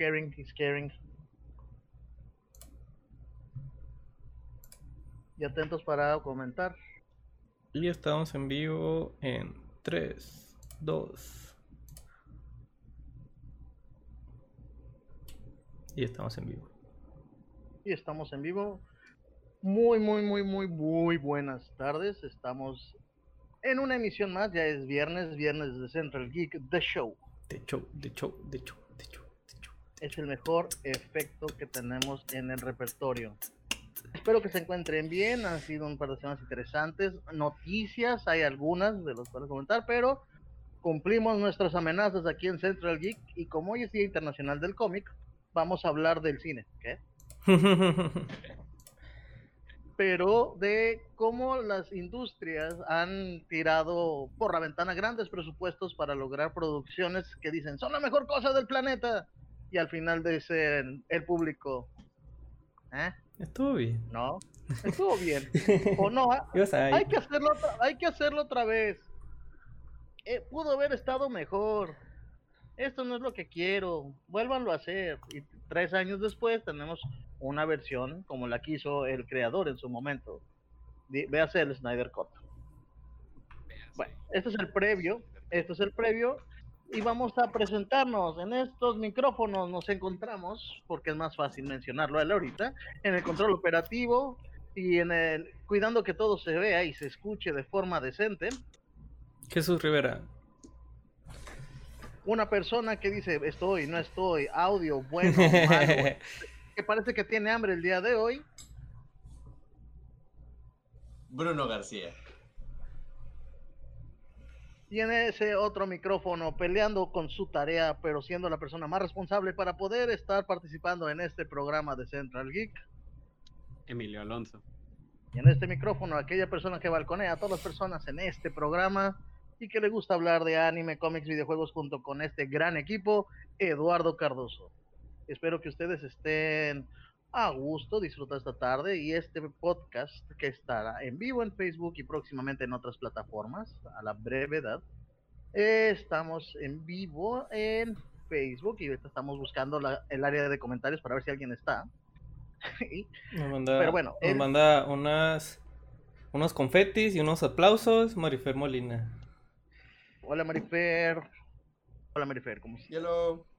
sharing is caring. Y atentos para comentar. Y estamos en vivo en 3, 2. Y estamos en vivo. Y estamos en vivo. Muy, muy, muy, muy, muy buenas tardes. Estamos en una emisión más. Ya es viernes, viernes de Central Geek, The Show. The Show, The Show, The Show, The Show, The Show. Es el mejor efecto que tenemos en el repertorio. Espero que se encuentren bien. Han sido un par de semanas interesantes. Noticias, hay algunas de las cuales comentar, pero cumplimos nuestras amenazas aquí en Central Geek. Y como hoy es Día Internacional del Cómic, vamos a hablar del cine. ¿Qué? pero de cómo las industrias han tirado por la ventana grandes presupuestos para lograr producciones que dicen son la mejor cosa del planeta y al final dicen el público ¿eh? Estuvo bien. No, estuvo bien. o no, hay que hacerlo, hay que hacerlo otra vez. Eh, pudo haber estado mejor. Esto no es lo que quiero. Vuélvanlo a hacer. Y tres años después tenemos una versión como la quiso el creador en su momento. Véase el Snyder Cut. Bueno, este es el previo. Esto es el previo. Y vamos a presentarnos. En estos micrófonos nos encontramos, porque es más fácil mencionarlo a él ahorita, en el control operativo y en el cuidando que todo se vea y se escuche de forma decente. Jesús Rivera. Una persona que dice estoy, no estoy, audio, bueno, malo, que parece que tiene hambre el día de hoy. Bruno García. Tiene ese otro micrófono peleando con su tarea, pero siendo la persona más responsable para poder estar participando en este programa de Central Geek. Emilio Alonso. Y en este micrófono, aquella persona que balconea a todas las personas en este programa y que le gusta hablar de anime, cómics, videojuegos junto con este gran equipo, Eduardo Cardoso. Espero que ustedes estén a gusto, disfrutar esta tarde y este podcast que estará en vivo en Facebook y próximamente en otras plataformas a la brevedad. estamos en vivo en Facebook y ahorita estamos buscando el área de comentarios para ver si alguien está. manda, Pero bueno, nos manda unas, unos confetis y unos aplausos Marifer Molina. Hola Marifer. Hola Marifer, ¿cómo estás? Hello.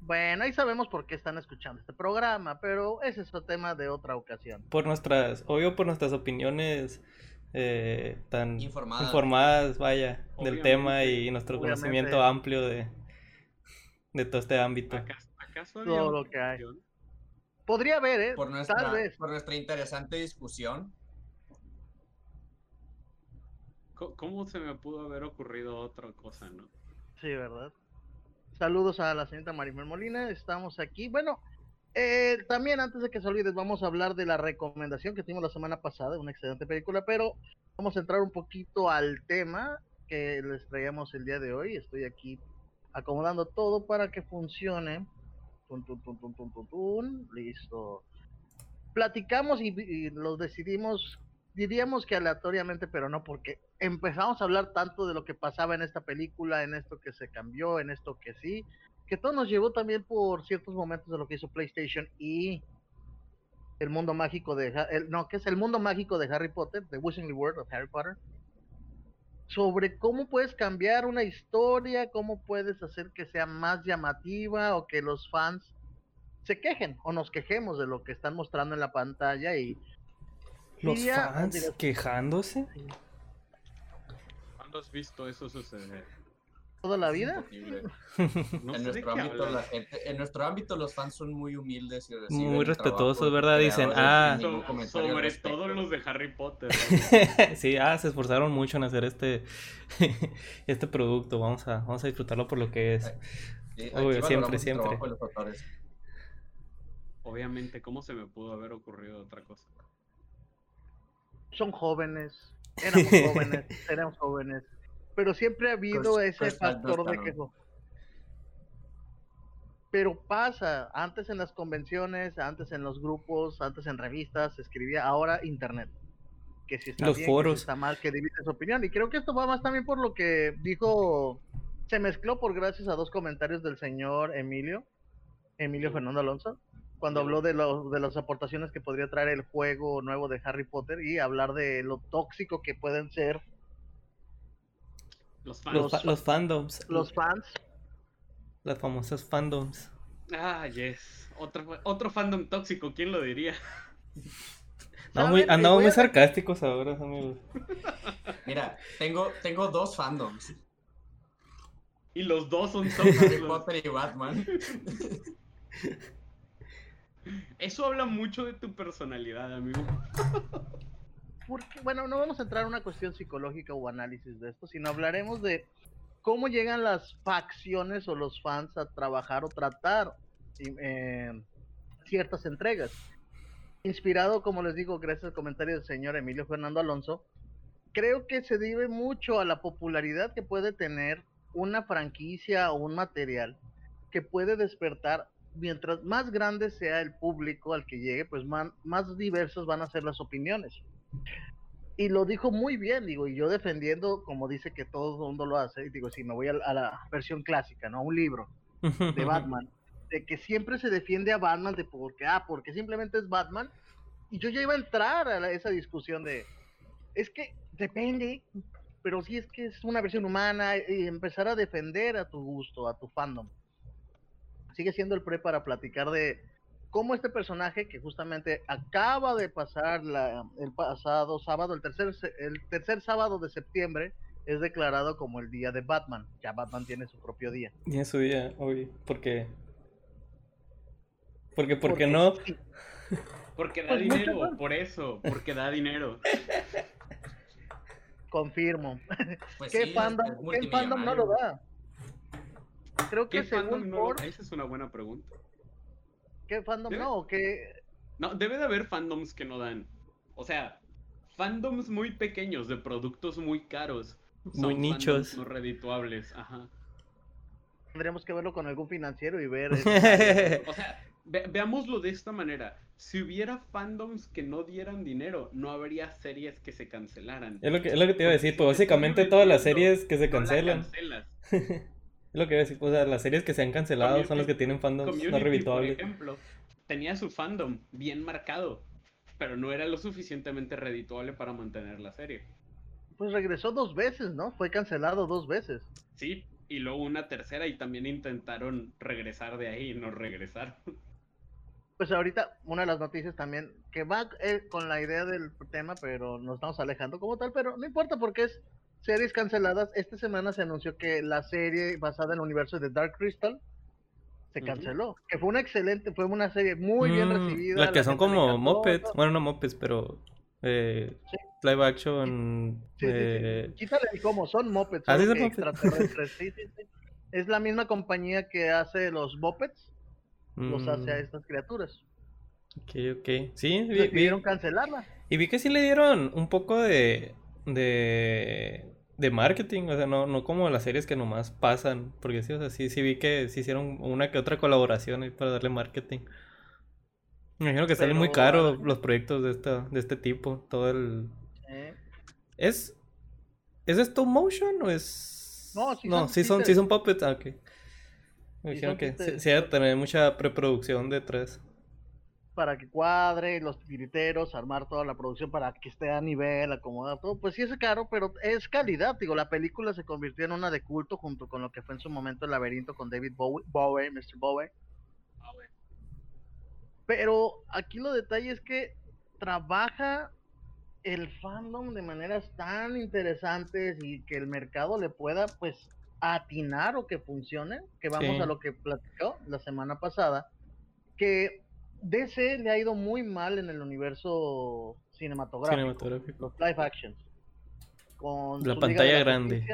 Bueno, ahí sabemos por qué están escuchando este programa, pero ese es otro tema de otra ocasión. Por nuestras, obvio por nuestras opiniones eh, tan informadas, vaya, del tema y nuestro conocimiento amplio de, de todo este ámbito. ¿Acaso todo lo que hay. Podría haber, ¿eh? Por nuestra, Por nuestra interesante discusión. ¿Cómo se me pudo haber ocurrido otra cosa, no? Sí, ¿verdad? Saludos a la señorita Marimel Molina, estamos aquí. Bueno, eh, también antes de que se olvides, vamos a hablar de la recomendación que tuvimos la semana pasada, una excelente película, pero vamos a entrar un poquito al tema que les traíamos el día de hoy. Estoy aquí acomodando todo para que funcione. Listo. Platicamos y, y lo decidimos diríamos que aleatoriamente, pero no, porque empezamos a hablar tanto de lo que pasaba en esta película, en esto que se cambió, en esto que sí, que todo nos llevó también por ciertos momentos de lo que hizo PlayStation y el mundo mágico de el, no, que es el mundo mágico de Harry Potter, The Wizarding World of Harry Potter. Sobre cómo puedes cambiar una historia, cómo puedes hacer que sea más llamativa o que los fans se quejen o nos quejemos de lo que están mostrando en la pantalla y los fans quejándose. ¿Cuándo has visto eso suceder? ¿Toda la vida? en, nuestro ámbito, la gente, en nuestro ámbito los fans son muy humildes y muy respetuosos, ¿verdad? Dicen, ah, sobre todo los de Harry Potter. sí, ah, se esforzaron mucho en hacer este este producto. Vamos a vamos a disfrutarlo por lo que es. siempre, siempre. Obviamente, ¿cómo se me pudo haber ocurrido otra cosa? Son jóvenes, éramos jóvenes, éramos jóvenes, pero siempre ha habido pues, ese pues, factor de que pero pasa, antes en las convenciones, antes en los grupos, antes en revistas, se escribía, ahora internet. Que si está bien, que si está mal, que divide su opinión. Y creo que esto va más también por lo que dijo, se mezcló por gracias a dos comentarios del señor Emilio, Emilio Fernando Alonso, cuando habló de, de las aportaciones que podría traer el juego nuevo de Harry Potter y hablar de lo tóxico que pueden ser los, fans. los, fandoms. Los fans. Las famosas fandoms. Ah, yes. Otro, otro fandom tóxico, ¿quién lo diría? andamos muy sarcásticos ahora, amigos. Mira, tengo, tengo dos fandoms. Y los dos son Harry Potter y Batman. Eso habla mucho de tu personalidad, amigo. Porque, bueno, no vamos a entrar en una cuestión psicológica o análisis de esto, sino hablaremos de cómo llegan las facciones o los fans a trabajar o tratar eh, ciertas entregas. Inspirado, como les digo, gracias al comentario del señor Emilio Fernando Alonso, creo que se debe mucho a la popularidad que puede tener una franquicia o un material que puede despertar, mientras más grande sea el público al que llegue, pues más, más diversas van a ser las opiniones. Y lo dijo muy bien, digo, y yo defendiendo, como dice que todo el mundo lo hace, y digo, si me voy a, la versión clásica, ¿no? Un libro de Batman, de que siempre se defiende a Batman de porque, ah, porque simplemente es Batman. Y yo ya iba a entrar a esa discusión de, es que depende, pero si es que es una versión humana y empezar a defender a tu gusto, a tu fandom. Sigue siendo el pre para platicar de cómo este personaje que justamente acaba de pasar la, el pasado sábado, el tercer, el tercer sábado de septiembre, es declarado como el día de Batman. Ya Batman tiene su propio día. Tiene su día, hoy, porque porque, ¿por qué no? Porque da pues dinero, por eso, porque da dinero. Confirmo. Pues ¿Qué, fandom, ¿qué fandom no lo da? Creo que según no Esa es una buena pregunta. ¿Qué fandom no? ¿Qué... No, debe de haber fandoms que no dan. O sea, fandoms muy pequeños de productos muy caros. Muy nichos. No redituables, ajá. Tendríamos que verlo con algún financiero y ver. o sea, veámoslo de esta manera. Si hubiera fandoms que no dieran dinero, no habría series que se cancelaran. Es lo que, es lo que te iba a decir, pues básicamente todas las series que se cancelan. es lo que iba a decir, pues las series que se han cancelado son las que tienen fandoms no redituables. Por ejemplo, tenía su fandom bien marcado, pero no era lo suficientemente redituable para mantener la serie. Pues regresó dos veces, ¿no? Fue cancelado dos veces. Sí, y luego una tercera y también intentaron regresar de ahí y no regresaron. pues ahorita una de las noticias también que va eh, con la idea del tema, pero nos estamos alejando como tal, pero no importa porque es series canceladas. Esta semana se anunció que la serie basada en el universo de Dark Crystal se canceló, que fue una excelente, fue una serie muy bien mm, recibida. La que son como mopeds, bueno, no mopeds, pero eh, live action. Sí, eh... Quítale cómo son mopeds, ¿Ah, extraterrestres. sí, sí, sí. Es la misma compañía que hace los mopeds los hace a mm. estas criaturas. Ok, ok. Sí, vi, Decidieron cancelarla. Y vi que sí le dieron un poco de, de, de marketing, o sea, no, no como las series que nomás pasan, porque sí, o sea, sí, sí vi que se hicieron una que otra colaboración para darle marketing. Me imagino que salen muy caros los proyectos de, esta, de este tipo, todo el... ¿Es, ¿Es stop motion o es...? No, sí no, son, sí son, sí son puppets, ah, ok. Me dijeron que sí, debe tener mucha preproducción detrás. Para que cuadre los tiriteros, armar toda la producción para que esté a nivel, acomodar todo. Pues sí es caro, pero es calidad. Digo, la película se convirtió en una de culto junto con lo que fue en su momento el laberinto con David Bowie, Bowie Mr. Bowie. Pero aquí lo detalle es que trabaja el fandom de maneras tan interesantes y que el mercado le pueda pues atinar o que funcione, que vamos a lo que platicó la semana pasada, que DC le ha ido muy mal en el universo cinematográfico, los live actions. Con la pantalla grande.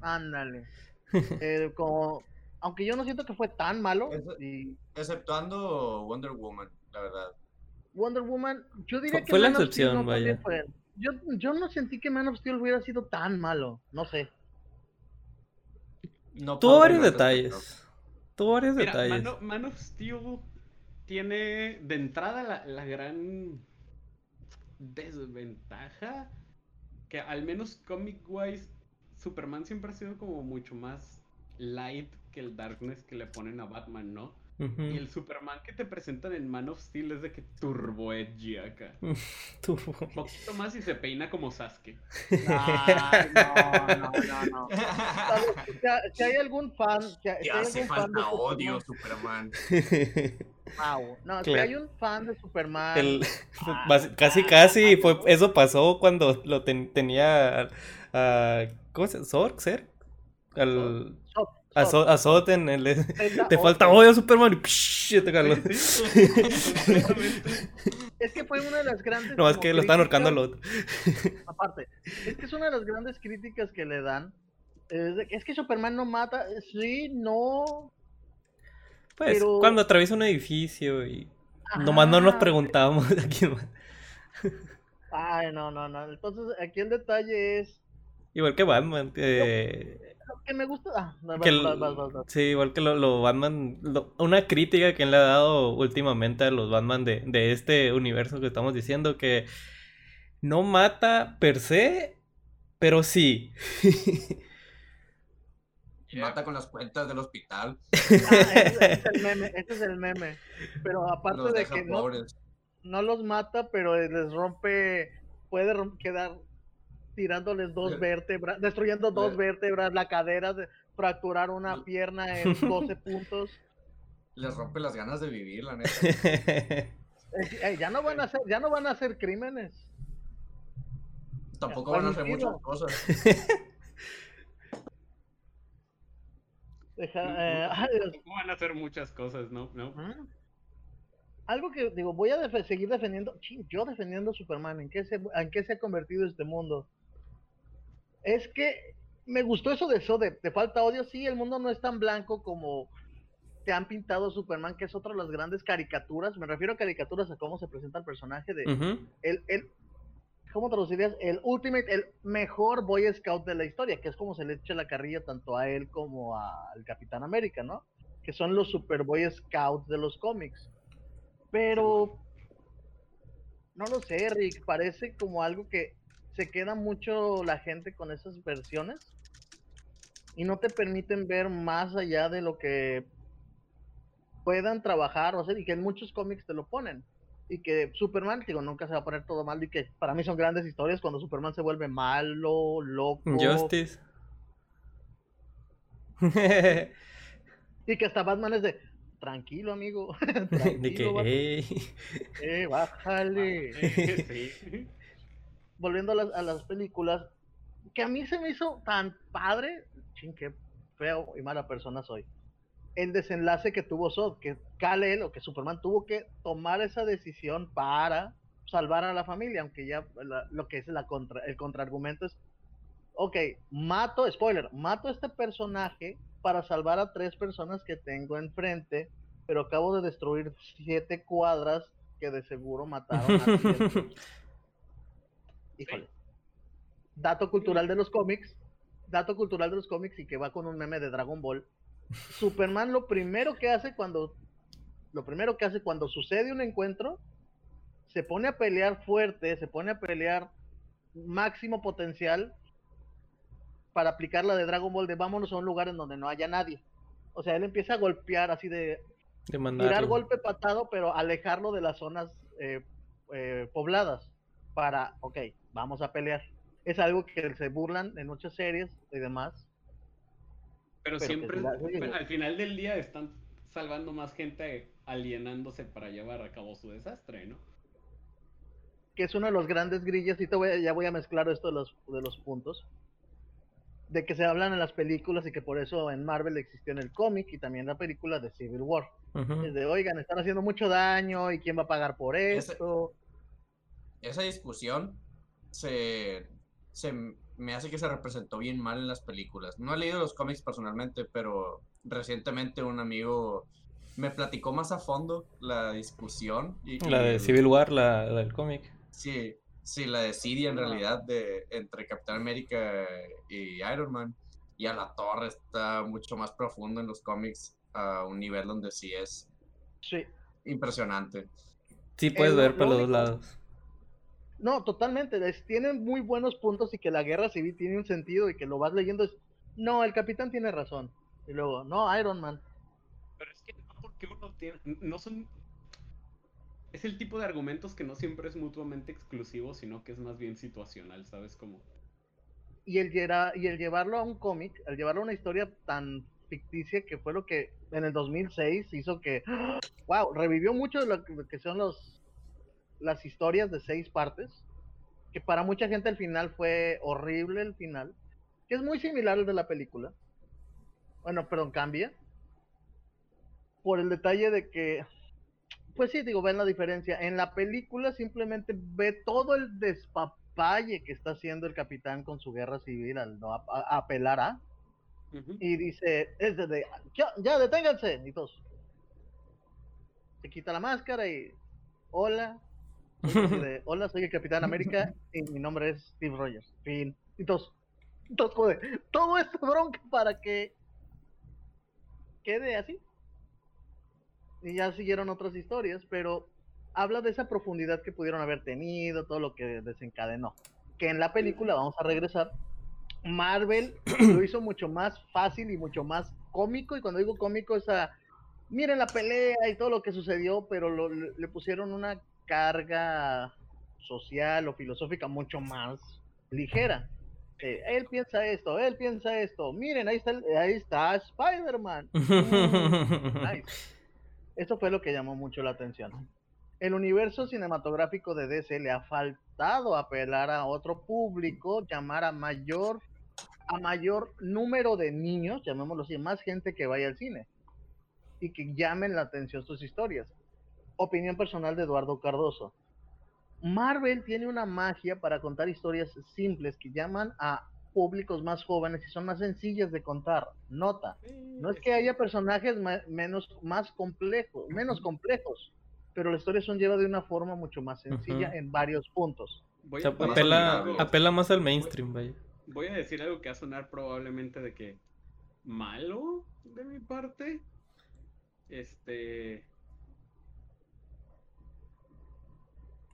Ándale. Eh, aunque yo no siento que fue tan malo. Exceptuando Wonder Woman, la verdad. Wonder Woman, yo diría que fue la excepción, vaya. Yo, yo no sentí que Man of Steel hubiera sido tan malo, no sé. Tuvo varios detalles. Tuvo varios detalles. Man, of Steel tiene de entrada la, gran desventaja que al menos comic wise Superman siempre ha sido como mucho más light que el darkness que le ponen a Batman, ¿no? Y el Superman que te presentan en Man of Steel es de que turbo edgy acá. turbo. Un poquito más y se peina como Sasuke. no, no, no, no. Si, hay algún fan. Si, hay hace falta odio, Superman. Wow. No, si hay un fan de Superman. casi, casi. Fue, eso pasó cuando lo tenía. Uh, ¿Cómo se llama? ¿Sork? ¿Ser? Al. Azoten, el, te falta odio Superman y psh, te Es que fue una de las grandes. No, es que lo están ahorcando al otro. Aparte, es que es una de las grandes críticas que le dan. Es, que Superman no mata. Sí, no. Pues cuando atraviesa un edificio y nomás no nos preguntábamos a quién Ay, no, no, no. Entonces, aquí el detalle es. Igual que Batman. Eh, que me gusta. Ah, sí, igual que lo, Batman. una crítica que le ha dado últimamente a los Batman de, de este universo que estamos diciendo, que no mata per se, pero sí. Mata con las cuentas del hospital. Ah, ese, es el meme, ese es el meme. Pero aparte de que no, no, los mata, pero les rompe, puede quedar tirándoles dos vértebras, destruyendo dos vértebras, la cadera, de, fracturar una pierna en 12 puntos. Les rompe las ganas de vivir, la neta. ya no van a hacer, ya no van a hacer crímenes. Tampoco van a hacer muchas cosas. Deja, eh, van a hacer muchas cosas, ¿no? ¿No? algo que digo, voy a seguir defendiendo, yo defendiendo a Superman, ¿en qué, se, ¿en qué se ha convertido este mundo? es que me gustó eso de eso, de, te falta odio, sí, el mundo no es tan blanco como te han pintado Superman, que es otra de las grandes caricaturas, me refiero a caricaturas a cómo se presenta el personaje de el, el, ¿cómo traducirías? El ultimate, el mejor Boy Scout de la historia, que es como se le echa la carrilla tanto a él como al Capitán América, ¿no? Que son los Super Boy Scouts de los cómics. Pero, no lo sé, Rick, parece como algo que se queda mucho la gente con esas versiones y no te permiten ver más allá de lo que puedan trabajar o hacer y que en muchos cómics te lo ponen y que Superman, digo, nunca se va a poner todo mal y que para mí son grandes historias cuando Superman se vuelve malo, loco. Justice. y que hasta Batman es de tranquilo, amigo. tranquilo, de que, eh, bájale. volviendo a las, películas, que a mí se me hizo tan padre, ching, qué feo y mala persona soy. El desenlace que tuvo Sod, que Kal-El o que Superman tuvo que tomar esa decisión para salvar a la familia, aunque ya lo que es la contra, el contraargumento es, ok, mato, spoiler, mato a este personaje para salvar a tres personas que tengo enfrente, pero acabo de destruir siete cuadras que de seguro mataron a híjole. Dato cultural de los cómics, dato cultural de los cómics y que va con un meme de Dragon Ball. Superman lo primero que hace cuando lo primero que hace cuando sucede un encuentro se pone a pelear fuerte, se pone a pelear máximo potencial para aplicar la de Dragon Ball de vámonos a un lugar en donde no haya nadie. O sea, él empieza a golpear así de, de tirar golpe patado, pero alejarlo de las zonas eh, eh, pobladas para, ok, vamos a pelear. Es algo que se burlan en muchas series y demás. Pero, siempre, al final del día están salvando más gente alienándose para llevar a cabo su desastre, ¿no? Que es uno de los grandes grillos, y te voy ya voy a mezclar esto de los, de los puntos, de que se hablan en las películas y que por eso en Marvel existió en el cómic y también la película de Civil War. de, oigan, están haciendo mucho daño y quién va a pagar por esto. esa discusión se, me hace que se representó bien mal en las películas. No he leído los cómics personalmente, pero recientemente un amigo me platicó más a fondo la discusión. Y, la de Civil War, la, del cómic. Sí, sí, la de Sidia en realidad, de, entre Capitán América y Iron Man. Y a la torre está mucho más profundo en los cómics, a un nivel donde sí es sí. impresionante. Sí, puedes ver por los dos lados. No, totalmente. tienen muy buenos puntos y que la guerra civil tiene un sentido y que lo vas leyendo es, no, el capitán tiene razón. Y luego, no, Iron Man. Pero es que no que uno tiene, no son es el tipo de argumentos que no siempre es mutuamente exclusivo, sino que es más bien situacional, ¿sabes cómo? Y el, y el llevarlo a un cómic, al llevarlo a una historia tan ficticia que fue lo que en el 2006 hizo que, wow, revivió mucho de lo que son los, las historias de seis partes, que para mucha gente el final fue horrible el final, que es muy similar al de la película. Bueno, perdón, cambia. Por el detalle de que pues sí, digo, ven la diferencia. En la película simplemente ve todo el despapalle que está haciendo el capitán con su guerra civil al no apelar a. Y dice, es de, ya, ya, deténganse. Y todos. Se quita la máscara y, hola. hola, soy el Capitán América y mi nombre es Steve Rogers. Fin. Y todos, todo esto bronca para que quede así y ya siguieron otras historias, pero habla de esa profundidad que pudieron haber tenido, todo lo que desencadenó. Que en la película, vamos a regresar, Marvel lo hizo mucho más fácil y mucho más cómico, y cuando digo cómico es a, miren la pelea y todo lo que sucedió, pero le, pusieron una carga social o filosófica mucho más ligera. Eh, él piensa esto, él piensa esto, miren, ahí está, ahí está Spider-Man. Esto fue lo que llamó mucho la atención. El universo cinematográfico de DC le ha faltado apelar a otro público, llamar a mayor, a mayor número de niños, llamémoslo así, más gente que vaya al cine y que llamen la atención sus historias. Opinión personal de Eduardo Cardoso. Marvel tiene una magia para contar historias simples que llaman a públicos más jóvenes y son más sencillas de contar. Nota, no es que haya personajes menos más complejos, menos complejos, pero la historia son lleva de una forma mucho más sencilla en varios puntos. apela, más al mainstream, vaya. Voy a decir algo que va a sonar probablemente de que malo de mi parte. Este.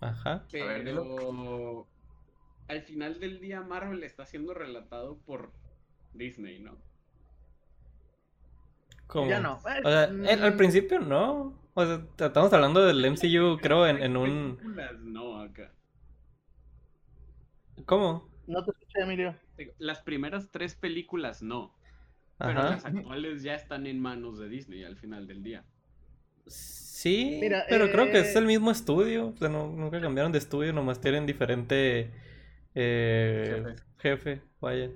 Ajá. Pero al final del día Marvel está siendo relatado por Disney, ¿no? ¿Cómo? Ya no. al mm. principio no. O sea, estamos hablando del MCU, creo, en, en un. No, acá. ¿Cómo? No te escuché, Emilio. Las primeras tres películas no. Pero las actuales ya están en manos de Disney al final del día. Sí, pero creo que es eh, el mismo estudio. O sea, no, nunca cambiaron de estudio, nomás tienen diferente eh, jefe. vaya.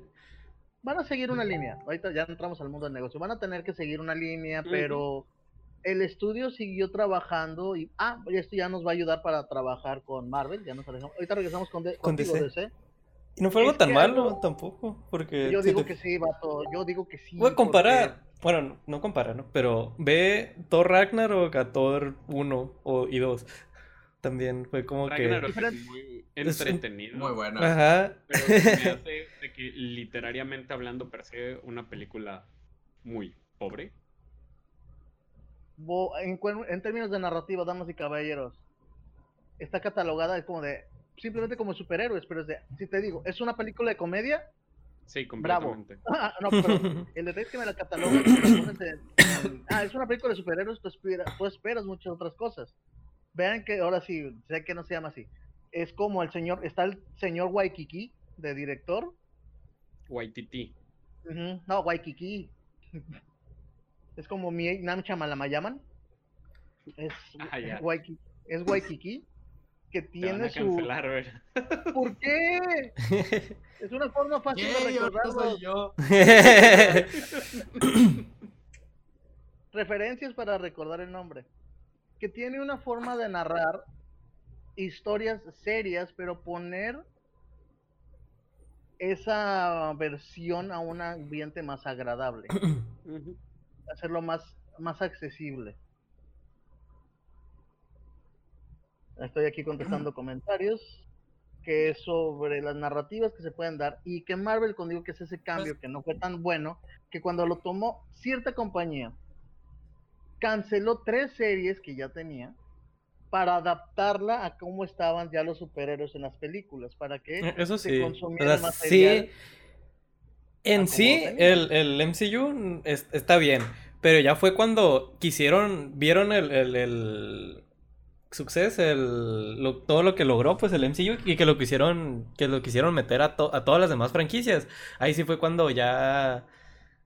Van a seguir una línea. Ahorita ya entramos al mundo del negocio. Van a tener que seguir una línea, pero el estudio siguió trabajando y ah, esto ya nos va a ayudar para trabajar con Marvel. Ya nos Ahorita regresamos con, con DC. Y no fue algo tan malo tampoco, porque yo digo que sí, vato. Yo digo que sí. Voy a comparar. Bueno, no compara, ¿no? Pero ve Thor Ragnarok a Thor 1 o, y 2 también fue como que... muy entretenido. Muy bueno. Ajá. Pero me hace de que literariamente hablando per se una película muy pobre. En, en términos de narrativa, damas y caballeros, está catalogada es como de simplemente como superhéroes, pero es de, si te digo, ¿es una película de comedia? Sí, completamente. Bravo. no, pero el detalle es que me la catalogan. ah, es una película de superhéroes, tú esperas, tú esperas muchas otras cosas. Vean que ahora sí, sé que no se llama así. Es como el señor, está el señor Waikiki de director. Waititi. No, Waikiki. es como mi Namcha Malamayaman. Es, ah, Waikiki, es Waikiki que tiene su. ¿Por qué? es una forma fácil de recordarlo. Yo. Referencias para recordar el nombre que tiene una forma de narrar historias serias, pero poner esa versión a un ambiente más agradable. Hacerlo más, más accesible. Estoy aquí contestando comentarios que es sobre las narrativas que se pueden dar y que Marvel, cuando digo que es ese cambio pues que no fue tan bueno, que cuando lo tomó cierta compañía canceló tres series que ya tenía para adaptarla a cómo estaban ya los superhéroes en las películas, para que eh, Eso sí. se Sí, en sí, el, el MCU está bien, Pero ya fue cuando quisieron, vieron el, el, el suceso, el, todo lo que logró pues el MCU y que lo quisieron, que lo quisieron meter a, a todas las demás franquicias. Ahí sí fue cuando ya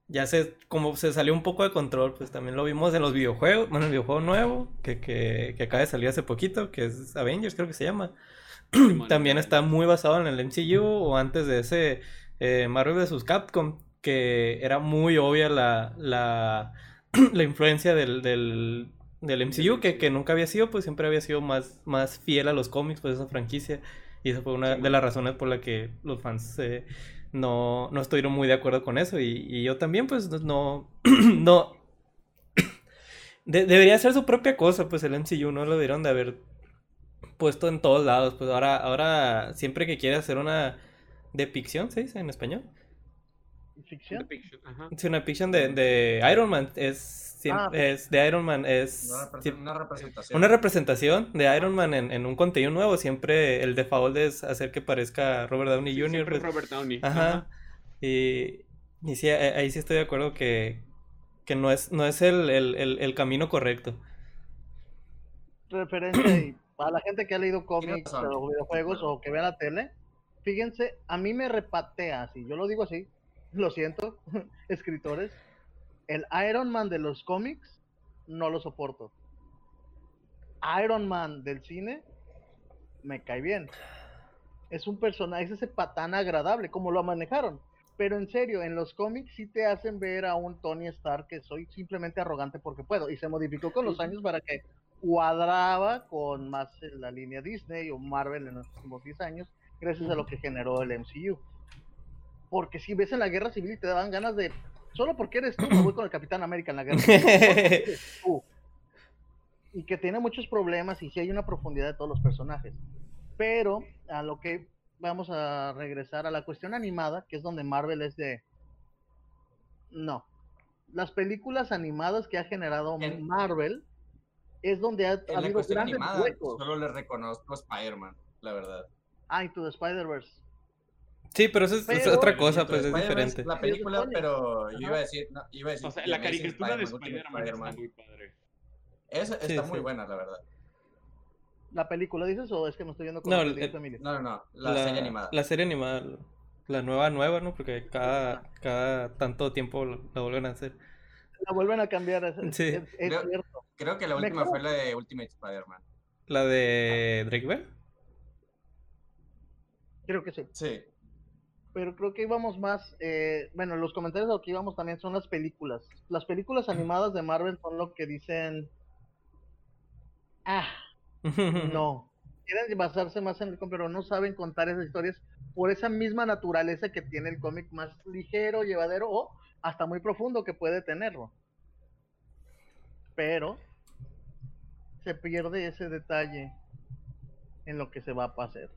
ya se, como se salió un poco de control, pues también lo vimos en los videojuegos, bueno, el videojuego nuevo, que, que, que acaba de salir hace poquito, que es Avengers, creo que se llama. también está muy basado en el MCU, o antes de ese eh, Marvel vs. Capcom, que era muy obvia la, la, la influencia del, del, del MCU, que, que, nunca había sido, pues siempre había sido más, más fiel a los cómics, pues esa franquicia. Y esa fue una de las razones por la que los fans eh, no, no estuvieron muy de acuerdo con eso. Y, yo también, pues, no. no. debería ser su propia cosa, pues el MCU no lo debieron de haber puesto en todos lados. Pues ahora, ahora siempre que quiere hacer una depiction, ¿se dice en español? ¿Ficción? Sí, una depiction de, de Iron Man es Ah, es de Iron Man es una, representación. Una representación de Iron Man en, un contenido nuevo. Siempre el default es hacer que parezca Robert Downey Jr. Pues. Robert Downey. Ajá. Y, sí, ahí sí estoy de acuerdo que, que no es, no es el, el, camino correcto. Referencia y para la gente que ha leído cómics o videojuegos o que vea la tele, fíjense, a mí me repatea así, yo lo digo así, lo siento, escritores, el Iron Man de los cómics no lo soporto. Iron Man del cine me cae bien. Es un personaje, es ese patán agradable, como lo manejaron. Pero en serio, en los cómics sí te hacen ver a un Tony Stark que soy simplemente arrogante porque puedo. Y se modificó con los años para que cuadraba con más la línea Disney o Marvel en los últimos 10 años, gracias a lo que generó el MCU. Porque si ves en la guerra civil y te daban ganas de Solo porque eres tú, me voy con el Capitán América en la guerra. Y que tiene muchos problemas y sí hay una profundidad de todos los personajes. Pero a lo que vamos a regresar a la cuestión animada, que es donde Marvel es de... No. Las películas animadas que ha generado Marvel es donde ha, habido grandes huecos. Solo le reconozco a Spider-Man, la verdad. Ah, y tu Spider-Verse. Sí, pero eso es, otra cosa, pues es diferente. La película, pero yo iba a decir, iba a decir o sea, la caricatura de Spider-Man está muy padre. Esa está muy buena, la verdad. ¿La película dices o es que me estoy viendo con no, la eh, No, no, no, la, serie animada. La serie animada, la nueva, nueva, ¿no? Porque cada, cada tanto tiempo la vuelven a hacer. La vuelven a cambiar, es, sí. es, creo, cierto. Creo que la última fue la de Ultimate Spider-Man. ¿La de Drake Bell? Creo que sí. Sí pero creo que íbamos más, eh, bueno, los comentarios de lo que íbamos también son las películas. Las películas animadas de Marvel son lo que dicen, ah, no, quieren basarse más en el cómic, pero no saben contar esas historias por esa misma naturaleza que tiene el cómic más ligero, llevadero o hasta muy profundo que puede tenerlo. Pero se pierde ese detalle en lo que se va a pasar.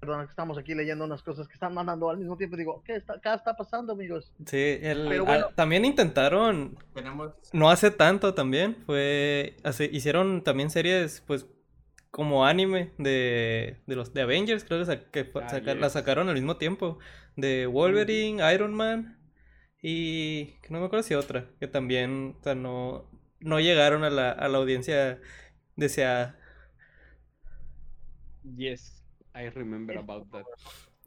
Perdón, estamos aquí leyendo unas cosas que están mandando al mismo tiempo. Digo, ¿qué está, acá está pasando, amigos? Sí, también intentaron. No hace tanto también. Fue. hicieron también series, pues, como anime de, de los de Avengers, creo que, ah, la sacaron al mismo tiempo. De Wolverine, Iron Man y. que no me acuerdo si otra. Que también, o sea, no, no llegaron a la, a la audiencia deseada. Yes. I remember about that.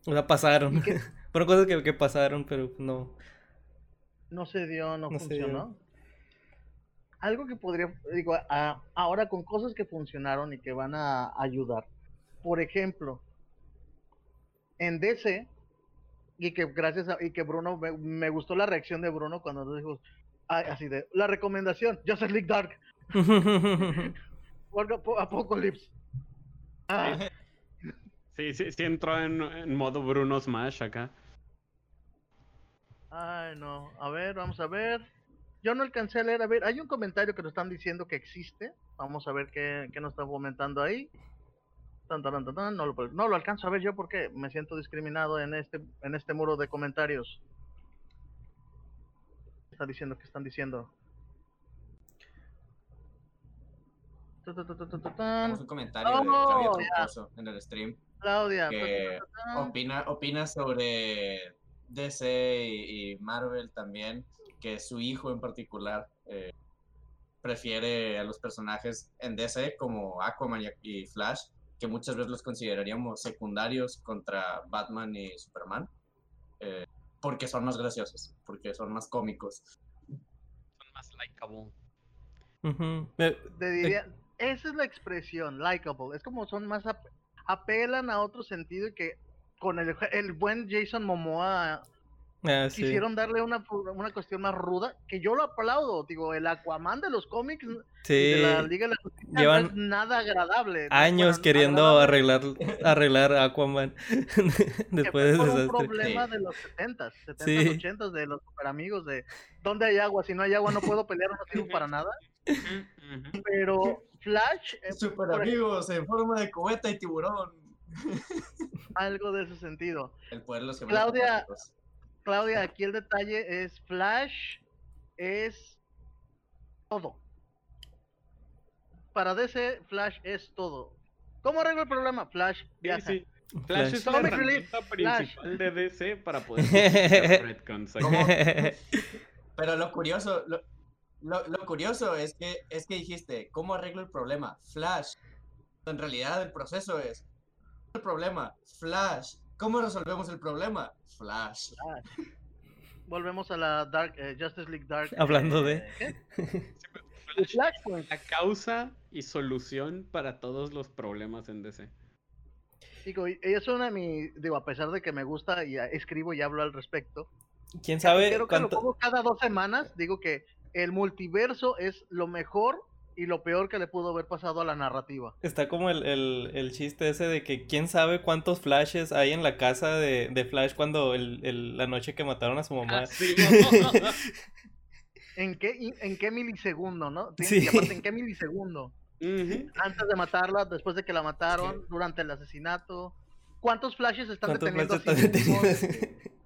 O sea, pasaron. Fueron cosas que, que, pasaron, pero no. No se dio, no, funcionó. Algo que podría, digo, ahora con cosas que funcionaron y que van a ayudar. Por ejemplo, en DC, y que gracias a, y que Bruno, me, gustó la reacción de Bruno cuando nos dijo, así de, la recomendación, Justice League Dark. Apocalypse. Ah, Sí, sí, sí entró en, modo Bruno Smash acá. Ay, no. A ver, vamos a ver. Yo no alcancé a leer. A ver, hay un comentario que nos están diciendo que existe. Vamos a ver qué, qué nos está comentando ahí. No, lo, no lo alcanzo a ver yo porque me siento discriminado en este, en este muro de comentarios. Está diciendo que están diciendo. Tenemos un comentario oh, de en el stream. Claudia. Que opina, opina sobre DC y, Marvel también. que su hijo en particular eh, prefiere a los personajes en DC como Aquaman y Flash, que muchas veces los consideraríamos secundarios contra Batman y Superman, eh, porque son más graciosos, porque son más cómicos. Son más likeable. Te diría, esa es la expresión, likeable. Es como son más apelan a otro sentido y que con el, el buen Jason Momoa Ah, quisieron darle una, una cuestión más ruda, que yo lo aplaudo, digo, el Aquaman de los cómics de la Liga de la Justicia Llevan no es nada agradable. Años queriendo arreglar arreglar Aquaman después de ese un problema de los 70s, 70s, 80s, de los super amigos de ¿dónde hay agua? Si no hay agua no puedo pelear, no sirvo para nada. Pero Flash... Eh, super amigos en forma de cubeta y tiburón. Algo de ese sentido. El poder de los Claudia... Claudia, aquí el detalle es Flash es todo. Para DC, Flash es todo. ¿Cómo arreglo el problema? Flash viaja. Sí, Flash, es la herramienta principal de DC para poder Pero lo curioso, lo, lo, curioso es que es que dijiste, ¿cómo arreglo el problema? Flash. En realidad el proceso es el problema, Flash. ¿Cómo resolvemos el problema? Flash. Volvemos a la Dark, eh, Justice League Dark. Hablando de. La causa y solución para todos los problemas en DC. Digo, ella es una de mis. Digo, a pesar de que me gusta y escribo y hablo al respecto. ¿Quién sabe? Creo que lo pongo cada dos semanas. Digo que el multiverso es lo mejor y lo peor que le pudo haber pasado a la narrativa. Está como el, el, chiste ese de que quién sabe cuántos flashes hay en la casa de, de Flash cuando el, la noche que mataron a su mamá. Ah, ¿En, qué, ¿En qué milisegundo, no? Sí. ¿En qué milisegundo? Antes de matarla, después de que la mataron, durante el asesinato. ¿Cuántos flashes están deteniendo?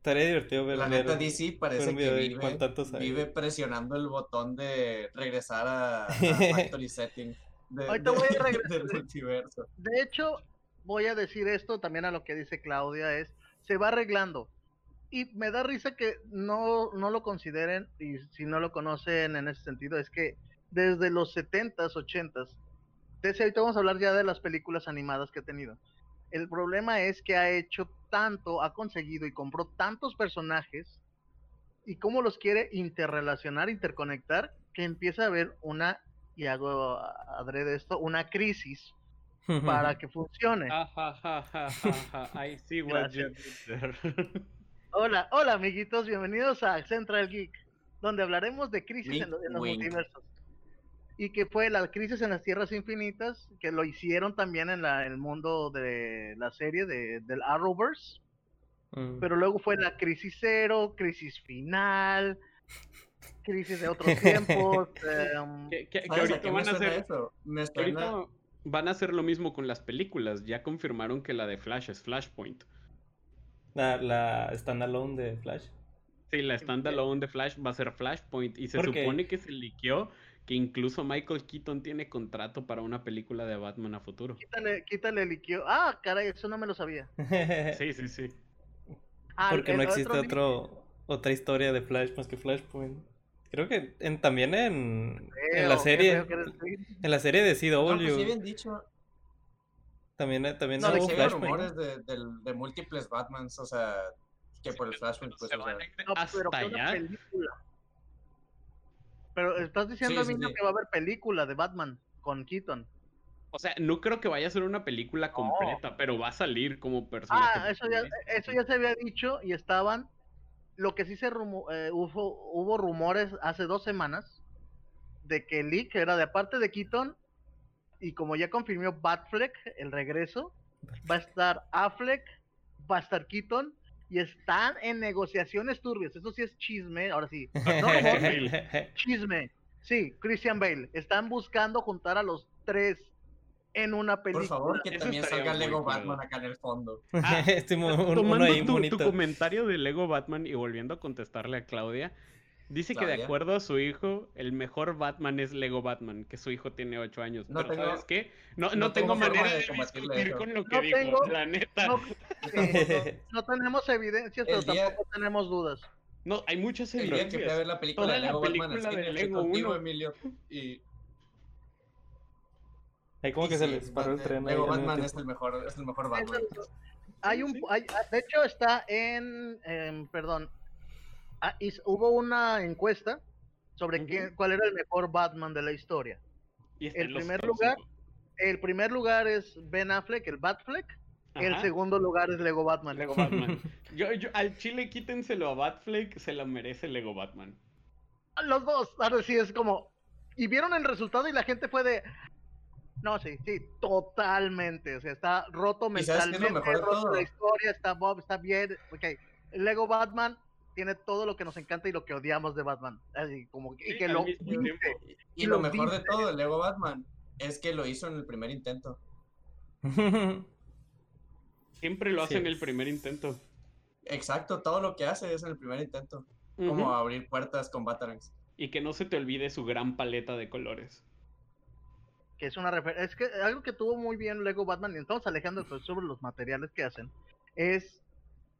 Estaría divertido ver La neta DC parece que vive, vive, presionando el botón de regresar a, Factory Setting de, Ahorita voy a regresar. del multiverso. De hecho, voy a decir esto también a lo que dice Claudia, es, se va arreglando. Y me da risa que no, no lo consideren, y si no lo conocen en ese sentido, es que desde los 70s, 80s, desde ahorita vamos a hablar ya de las películas animadas que ha tenido. El problema es que ha hecho tanto, ha conseguido y compró tantos personajes y cómo los quiere interrelacionar, interconectar, que empieza a haber una, y hago adrede esto, una crisis para que funcione. Hola, hola amiguitos, bienvenidos a Central Geek, donde hablaremos de crisis en, los multiversos y que fue la crisis en las tierras infinitas, que lo hicieron también en la, el mundo de la serie de, del Arrowverse. Mm. Pero luego fue la crisis cero, crisis final, crisis de otros tiempos. Em, que, ahorita van a hacer van a hacer lo mismo con las películas. Ya confirmaron que la de Flash es Flashpoint. La, la standalone de Flash. Sí, la standalone de Flash va a ser Flashpoint. Y se supone que se liqueó que incluso Michael Keaton tiene contrato para una película de Batman a futuro. Quítale, quítale el Ah, caray, eso no me lo sabía. sí, sí, sí. Ah, Porque no existe otro, otra historia de Flash más que Flashpoint. Creo que en, también en, en la serie en la serie de CW. No, pues sí dicho. También, también no, hubo Flashpoint. rumores de, de, de, múltiples Batmans, o sea, que por el Flashpoint pues, o sea, no, pero allá. Película. Pero estás diciendo, sí, que va a haber película de Batman con Keaton. O sea, no creo que vaya a ser una película completa, pero va a salir como personaje. Ah, eso ya, eso ya se había dicho y estaban. Lo que sí se eh, hubo, hubo rumores hace dos semanas de que el leak era de aparte de Keaton y como ya confirmó Batfleck el regreso, va a estar Affleck, va a estar Keaton y están en negociaciones turbias. Eso sí es chisme, ahora sí. No chisme. Sí, Christian Bale. Están buscando juntar a los tres en una película. Por favor, que también salga Lego Batman acá en el fondo. Ah, tomando tu, comentario de Lego Batman y volviendo a contestarle a Claudia, Dice que de acuerdo a su hijo, el mejor Batman es Lego Batman, que su hijo tiene 8 años. No pero ¿sabes qué? No, no, tengo, manera de, discutir con lo que dijo, la neta. No, tenemos evidencias, pero tampoco tenemos dudas. No, hay muchas El día que fui a ver la película de Lego Batman, así de Lego contigo, Emilio, y... Hay como que se les paró el tren. Lego Batman es el mejor, es el mejor Batman. Hay un, hay, de hecho está en, perdón, ah, hubo una encuesta sobre qué, cuál era el mejor Batman de la historia. el primer lugar, el primer lugar es Ben Affleck, el Batfleck. El segundo lugar es Lego Batman. Lego Batman. yo, yo, al chile quítenselo a Batfleck, se lo merece Lego Batman. Los dos, ahora sí es como. Y vieron el resultado y la gente fue de. No, sí, sí, totalmente. O sea, está roto mentalmente, roto la historia, está Bob, está bien. Ok, Lego Batman tiene todo lo que nos encanta y lo que odiamos de Batman. Así como y que lo y, lo, mejor de todo, el Lego Batman, es que lo hizo en el primer intento. Siempre lo hace en el primer intento. Exacto, todo lo que hace es en el primer intento. Como abrir puertas con Batarangs. Y que no se te olvide su gran paleta de colores que es una referencia, es que algo que tuvo muy bien Lego Batman, y estamos alejando sobre los materiales que hacen, es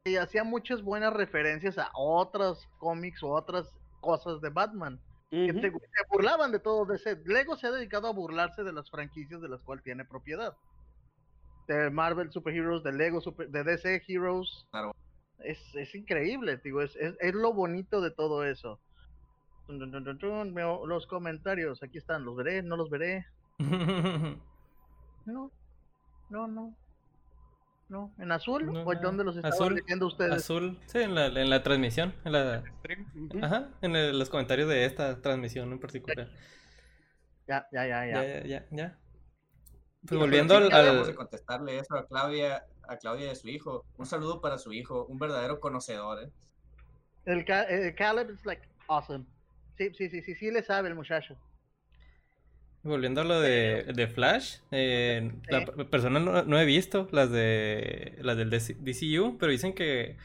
que hacía muchas buenas referencias a otros cómics o otras cosas de Batman. que se, burlaban de todo de ese. Lego se ha dedicado a burlarse de las franquicias de las cuales tiene propiedad. De Marvel Super Heroes, de Lego Super, de DC Heroes. Es, es, increíble, digo, es, es, es, lo bonito de todo eso. Los comentarios, aquí están, los veré, no los veré. No, no, no. No, ¿en azul? ¿O dónde los estaban diciendo ustedes? Azul, sí, en la, en la transmisión. En la... Ajá, en los comentarios de esta transmisión en particular. Ya, ya, ya, ya. Ya, ya, ya. Pues volviendo al. al... contestarle eso a Claudia, a Claudia de su hijo. Un saludo para su hijo, un verdadero conocedor, ¿eh? El, el Caleb es like awesome. Sí, sí, sí, sí, sí le sabe el muchacho. Volviendo a lo de, Flash, eh, la persona no, he visto las de las del DCU, pero dicen que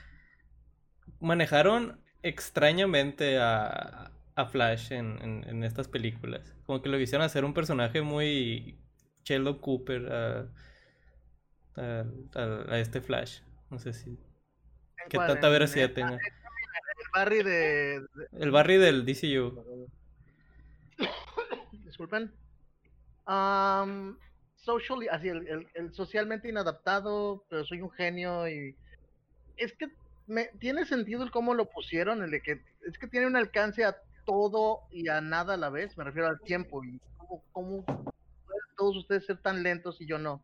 manejaron extrañamente a, Flash en, estas películas. Como que lo quisieron hacer un personaje muy Sheldon Cooper a, este Flash. No sé si. ¿Qué tanta veracidad tenga? El Barry de, El Barry del DCU. Disculpen. Um, socially, así, el, el, socialmente inadaptado, pero soy un genio y es que me, tiene sentido el cómo lo pusieron, el de que es que tiene un alcance a todo y a nada a la vez, me refiero al tiempo y cómo, cómo pueden todos ustedes ser tan lentos y yo no,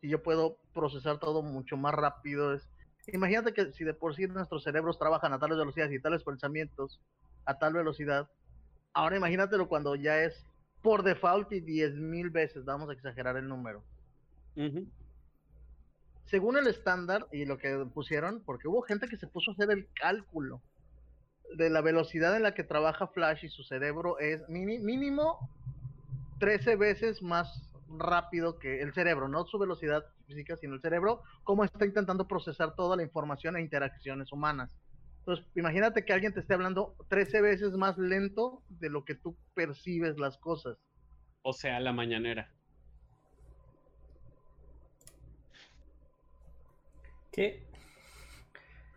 y yo puedo procesar todo mucho más rápido. Es, imagínate que si de por sí nuestros cerebros trabajan a tales velocidades y tales pensamientos a tal velocidad, ahora imagínatelo cuando ya es por default y 10 mil veces, vamos a exagerar el número. Según el estándar y lo que pusieron, porque hubo gente que se puso a hacer el cálculo de la velocidad en la que trabaja Flash y su cerebro es mínimo 13 veces más rápido que el cerebro, no su velocidad física, sino el cerebro, cómo está intentando procesar toda la información e interacciones humanas. Entonces, imagínate que alguien te esté hablando 13 veces más lento de lo que tú percibes las cosas. O sea, la mañanera. ¿Qué?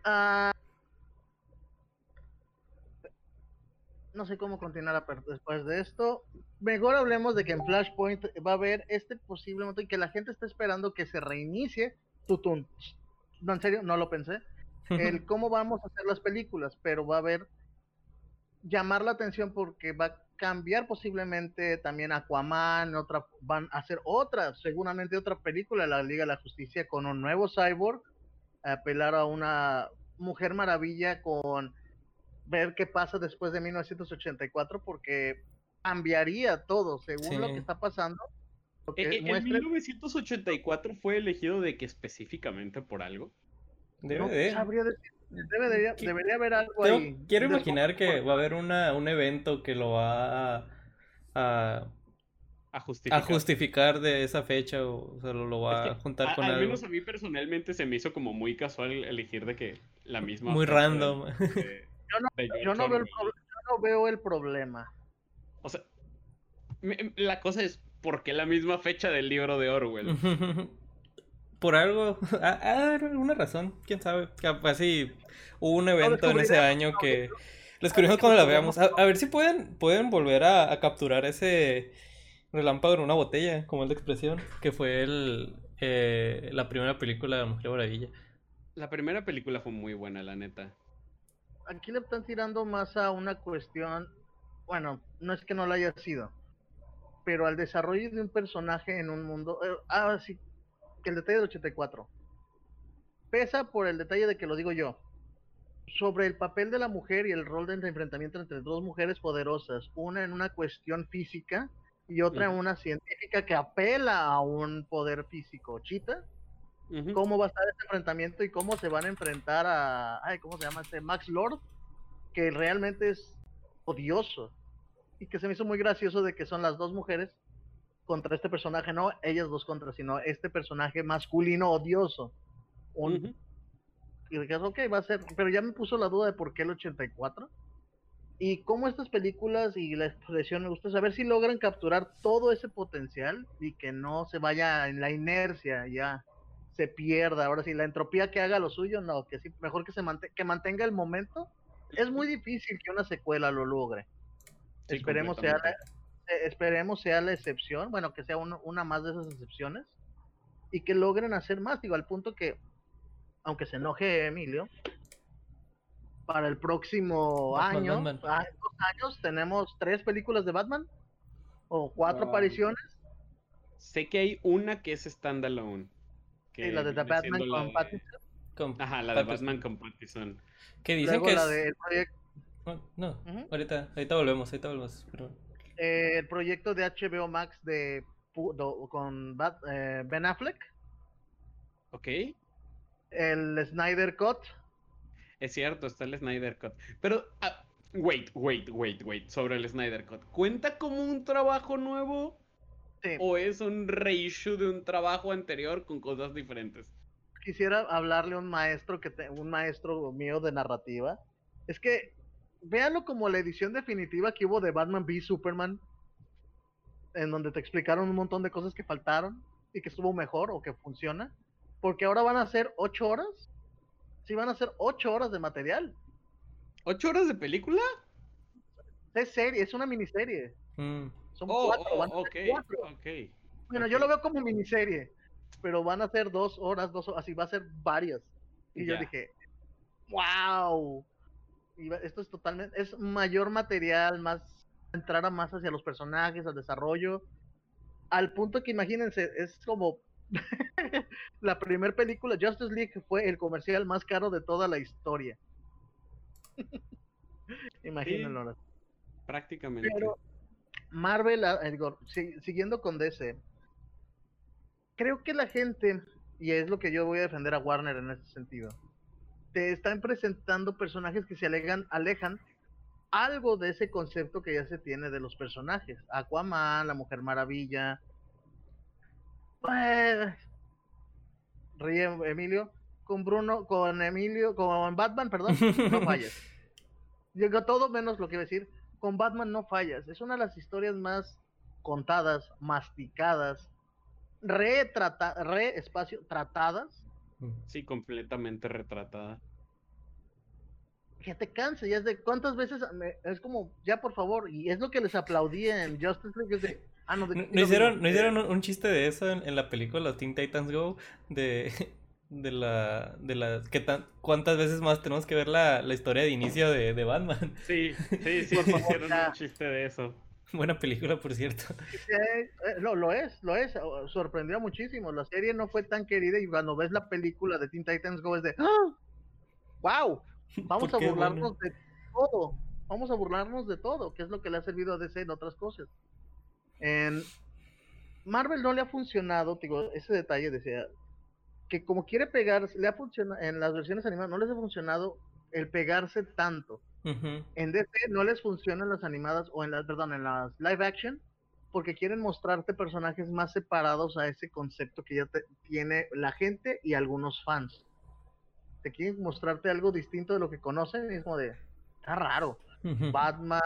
Ah, no sé cómo continuar después de esto. Mejor hablemos de que en Flashpoint va a haber este posible momento y que la gente está esperando que se reinicie. Tutun. No, en serio, no lo pensé el cómo vamos a hacer las películas, pero va a haber llamar la atención porque va a cambiar posiblemente también Aquaman, otra, van a hacer otra, seguramente otra película de la Liga de la Justicia con un nuevo cyborg, apelar a una Mujer Maravilla con ver qué pasa después de 1984 porque cambiaría todo según lo que está pasando. ¿En 1984 fue elegido de que específicamente por algo? Debe de. debería, haber algo ahí. Quiero imaginar que va a haber una, un evento que lo va a, a, a, justificar. a justificar. de esa fecha o, sea, lo, va a juntar con algo. Al menos a mí personalmente se me hizo como muy casual elegir de que la misma. Muy random. yo, no, veo el no veo el problema. O sea, la cosa es, ¿por qué la misma fecha del libro de Orwell? por algo, a alguna razón, quién sabe. Así hubo un evento en ese año que les descubrimos cuando la veamos. A, ver si pueden, pueden volver a, capturar ese relámpago en una botella, como es la expresión, que fue el, eh, la primera película de la Mujer Maravilla. La primera película fue muy buena, la neta. Aquí le están tirando más a una cuestión, bueno, no es que no la haya sido, pero al desarrollo de un personaje en un mundo, eh, ah, sí, que el detalle del 84. Pesa por el detalle de que lo digo yo. Sobre el papel de la mujer y el rol de enfrentamiento entre dos mujeres poderosas, una en una cuestión física y otra en una científica que apela a un poder físico. Chita, cómo va a estar este enfrentamiento y cómo se van a enfrentar a, ay, ¿cómo se llama este? Max Lord, que realmente es odioso y que se me hizo muy gracioso de que son las dos mujeres contra este personaje, no ellas dos contra, sino este personaje masculino odioso. Un, Y dices, ok, va a ser, pero ya me puso la duda de por qué el 84. Y cómo estas películas y la expresión me gusta saber si logran capturar todo ese potencial y que no se vaya en la inercia ya se pierda. Ahora sí, la entropía que haga lo suyo, no, que sí, mejor que se que mantenga el momento. Es muy difícil que una secuela lo logre. esperemos, sea la, esperemos sea la excepción, bueno, que sea una más de esas excepciones y que logren hacer más, digo, al punto que, aunque se enoje Emilio, para el próximo año, ah, dos años, tenemos tres películas de Batman o cuatro apariciones. Sé que hay una que es standalone sí, la de The Batman con Pattinson. Ajá, la de Batman con Pattinson. Que dicen que la es... de No, ahorita, ahorita volvemos, ahorita volvemos. Eh, el proyecto de HBO Max de con eh, Ben Affleck. Ok. El Snyder Cut. Es cierto, está el Snyder Cut. Pero, ah, wait, wait, wait, wait. Sobre el Snyder Cut. ¿Cuenta como un trabajo nuevo? ¿O es un reissue de un trabajo anterior con cosas diferentes? Quisiera hablarle a un maestro que un maestro mío de narrativa. Es que véanlo como la edición definitiva que hubo de Batman v Superman, en donde te explicaron un montón de cosas que faltaron y que estuvo mejor o que funciona, porque ahora van a ser ocho horas. Sí, van a ser ocho horas de material. ¿Ocho horas de película? Es serie, es una miniserie. Mm. Son oh, cuatro, oh, van cuatro. Bueno, yo lo veo como miniserie, pero van a ser dos horas, dos horas, así va a ser varias. Y yo dije, wow. Esto es totalmente, es mayor material, más entrar a más hacia los personajes, al desarrollo, al punto que imagínense, es como la primera película, Justice League fue el comercial más caro de toda la historia. Imagínenlo. prácticamente. Marvel, ah, siguiendo con DC, creo que la gente, y es lo que yo voy a defender a Warner en este sentido, te están presentando personajes que se alegan, alejan algo de ese concepto que ya se tiene de los personajes. Aquaman, la Mujer Maravilla. Pues, ríe Emilio. Con Bruno, con Emilio, con Batman, perdón, no falles. Llegó todo menos lo que iba a decir con Batman no fallas. Es una de las historias más contadas, masticadas, retrata, re espacio, tratadas. Sí, completamente retratada. Que te canse, ya es de cuántas veces es como, ya por favor, y es lo que les aplaudí en Justice League, ah, no, hicieron, ¿no hicieron un, chiste de eso en, la película Teen Titans Go? De, de la de la que tan, cuántas veces más tenemos que ver la, la historia de inicio de, de Batman. Sí, sí, sí, por favor, un chiste de eso. Buena película, por cierto. Eh, lo, lo es, lo es. Sorprendió muchísimo. La serie no fue tan querida y cuando ves la película de Teen Titans Go es de ¡Wow! Vamos a burlarnos de todo. Vamos a burlarnos de todo, que es lo que le ha servido a DC en otras cosas. En Marvel no le ha funcionado, digo, ese detalle decía, que como quiere pegar, le ha funcionado, en las versiones animadas no les ha funcionado el pegarse tanto. En DC no les funcionan las animadas o en las, perdón, en las live action porque quieren mostrarte personajes más separados a ese concepto que ya tiene la gente y algunos fans. Te quieren mostrarte algo distinto de lo que conocen y es como de, está raro. Batman,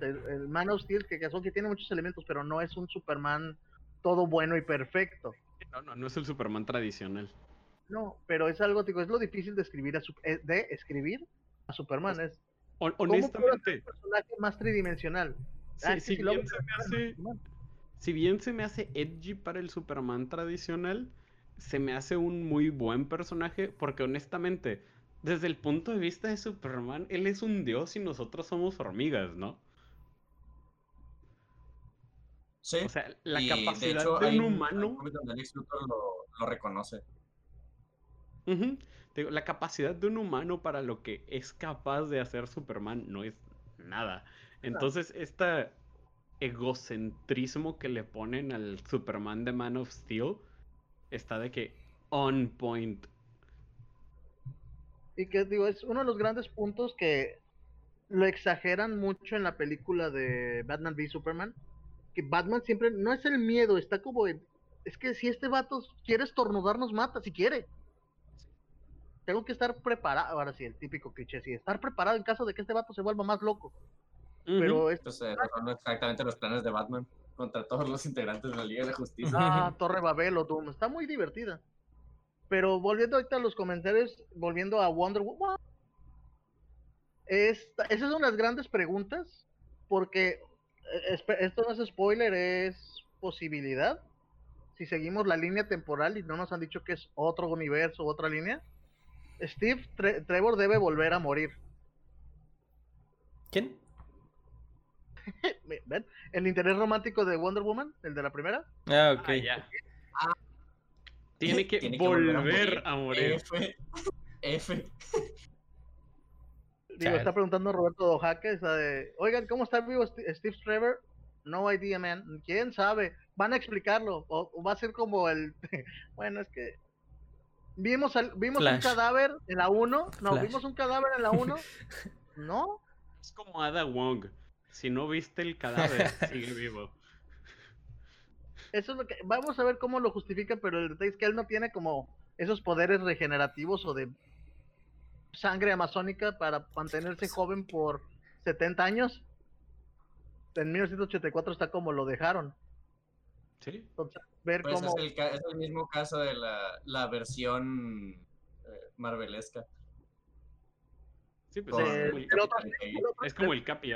el, Man of Steel, que, que, son, que tiene muchos elementos, pero no es un Superman todo bueno y perfecto No, no, no es el Superman tradicional. No, pero es algo, digo, es lo difícil de escribir a, eh, de escribir a Superman. Es, honestamente. un personaje más tridimensional. Ah, si, bien se me hace, si bien se me hace edgy para el Superman tradicional, se me hace un muy buen personaje porque honestamente, desde el punto de vista de Superman, él es un dios y nosotros somos hormigas, ¿no? Sí. O sea, la capacidad de, un humano. lo, reconoce. La capacidad de un humano para lo que es capaz de hacer Superman no es nada. Entonces, este egocentrismo que le ponen al Superman de Man of Steel está de que on point. Y que digo, es uno de los grandes puntos que lo exageran mucho en la película de Batman v Superman que Batman siempre no es el miedo, está como es que si este vato quiere estornudar nos mata, si quiere. Tengo que estar preparado, ahora sí, el típico cliché, sí, estar preparado en caso de que este vato se vuelva más loco. Pero es... Pues, eh, son exactamente los planes de Batman contra todos los integrantes de la Liga de Justicia. Ah, Torre Babel o Doom, está muy divertida. Pero volviendo ahorita a los comentarios, volviendo a Wonder Woman, esta, esas son las grandes preguntas, porque eh, esto no es spoiler, es posibilidad. Si seguimos la línea temporal y no nos han dicho que es otro universo, otra línea, Steve Trevor debe volver a morir. ¿Quién? ¿Ven? El interés romántico de Wonder Woman, el de la primera. Ah, ok. Ah, Tiene que, volver, a morir. F. F. Digo, está preguntando Roberto Dojaque, de, oigan, ¿cómo está vivo Steve Trevor? No idea, man. ¿Quién sabe? Van a explicarlo. O, va a ser como el... bueno, es que... Vimos, vimos un cadáver en la 1. No, vimos un cadáver en la 1. ¿No? Es como Ada Wong. Si no viste el cadáver, sigue vivo. Eso es lo que... Vamos a ver cómo lo justifica, pero el detalle es que él no tiene como esos poderes regenerativos o de sangre amazónica para mantenerse joven por 70 años. En 1984 está como lo dejaron. Sí. Ver pues cómo... es, el, mismo caso de la, la versión eh, marvelesca. Sí, pues es, como el, es como el Capi.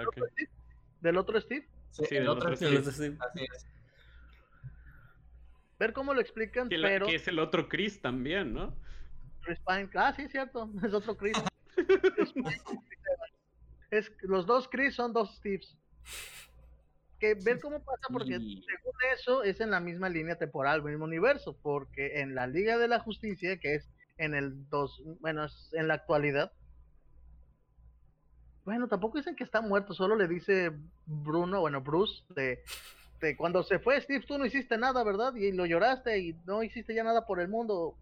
¿Del otro Steve? Sí, del otro, Steve. Así es. Ver cómo lo explican, pero... Que es el otro Chris también, ¿no? Chris Pine. Ah, sí, cierto. Es otro Chris. es, los dos Chris son dos Steves. Que ver cómo pasa, porque según eso es en la misma línea temporal, mismo universo, porque en la Liga de la Justicia, que es en el dos, bueno, es en la actualidad, bueno, tampoco dicen que está muerto, solo le dice Bruno, bueno, Bruce, de, de, cuando se fue Steve, tú no hiciste nada, ¿verdad? Y lo lloraste y no hiciste ya nada por el mundo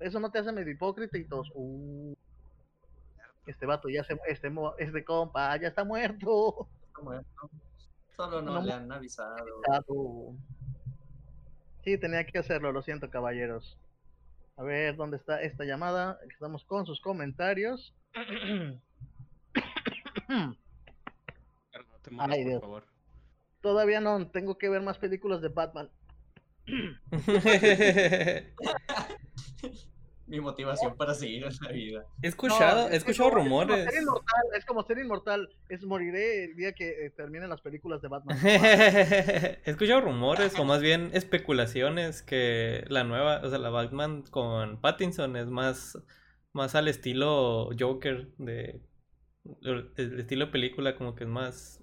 eso no te hace medio hipócrita y todos, uh, este vato ya se, este, este compa ya está muerto. Está muerto. Solo no, le han avisado. Sí, tenía que hacerlo, lo siento, caballeros. A ver, ¿dónde está esta llamada? Estamos con sus comentarios. Ay, Dios. Por favor. Todavía no, tengo que ver más películas de Batman. mi motivación para seguir en la vida. He escuchado, he escuchado rumores. Es como, ser inmortal, es moriré el día que eh, terminen las películas de Batman. he escuchado rumores, o más bien especulaciones, que la nueva, o sea, la Batman con Pattinson es más, más al estilo Joker de el estilo de película como que es más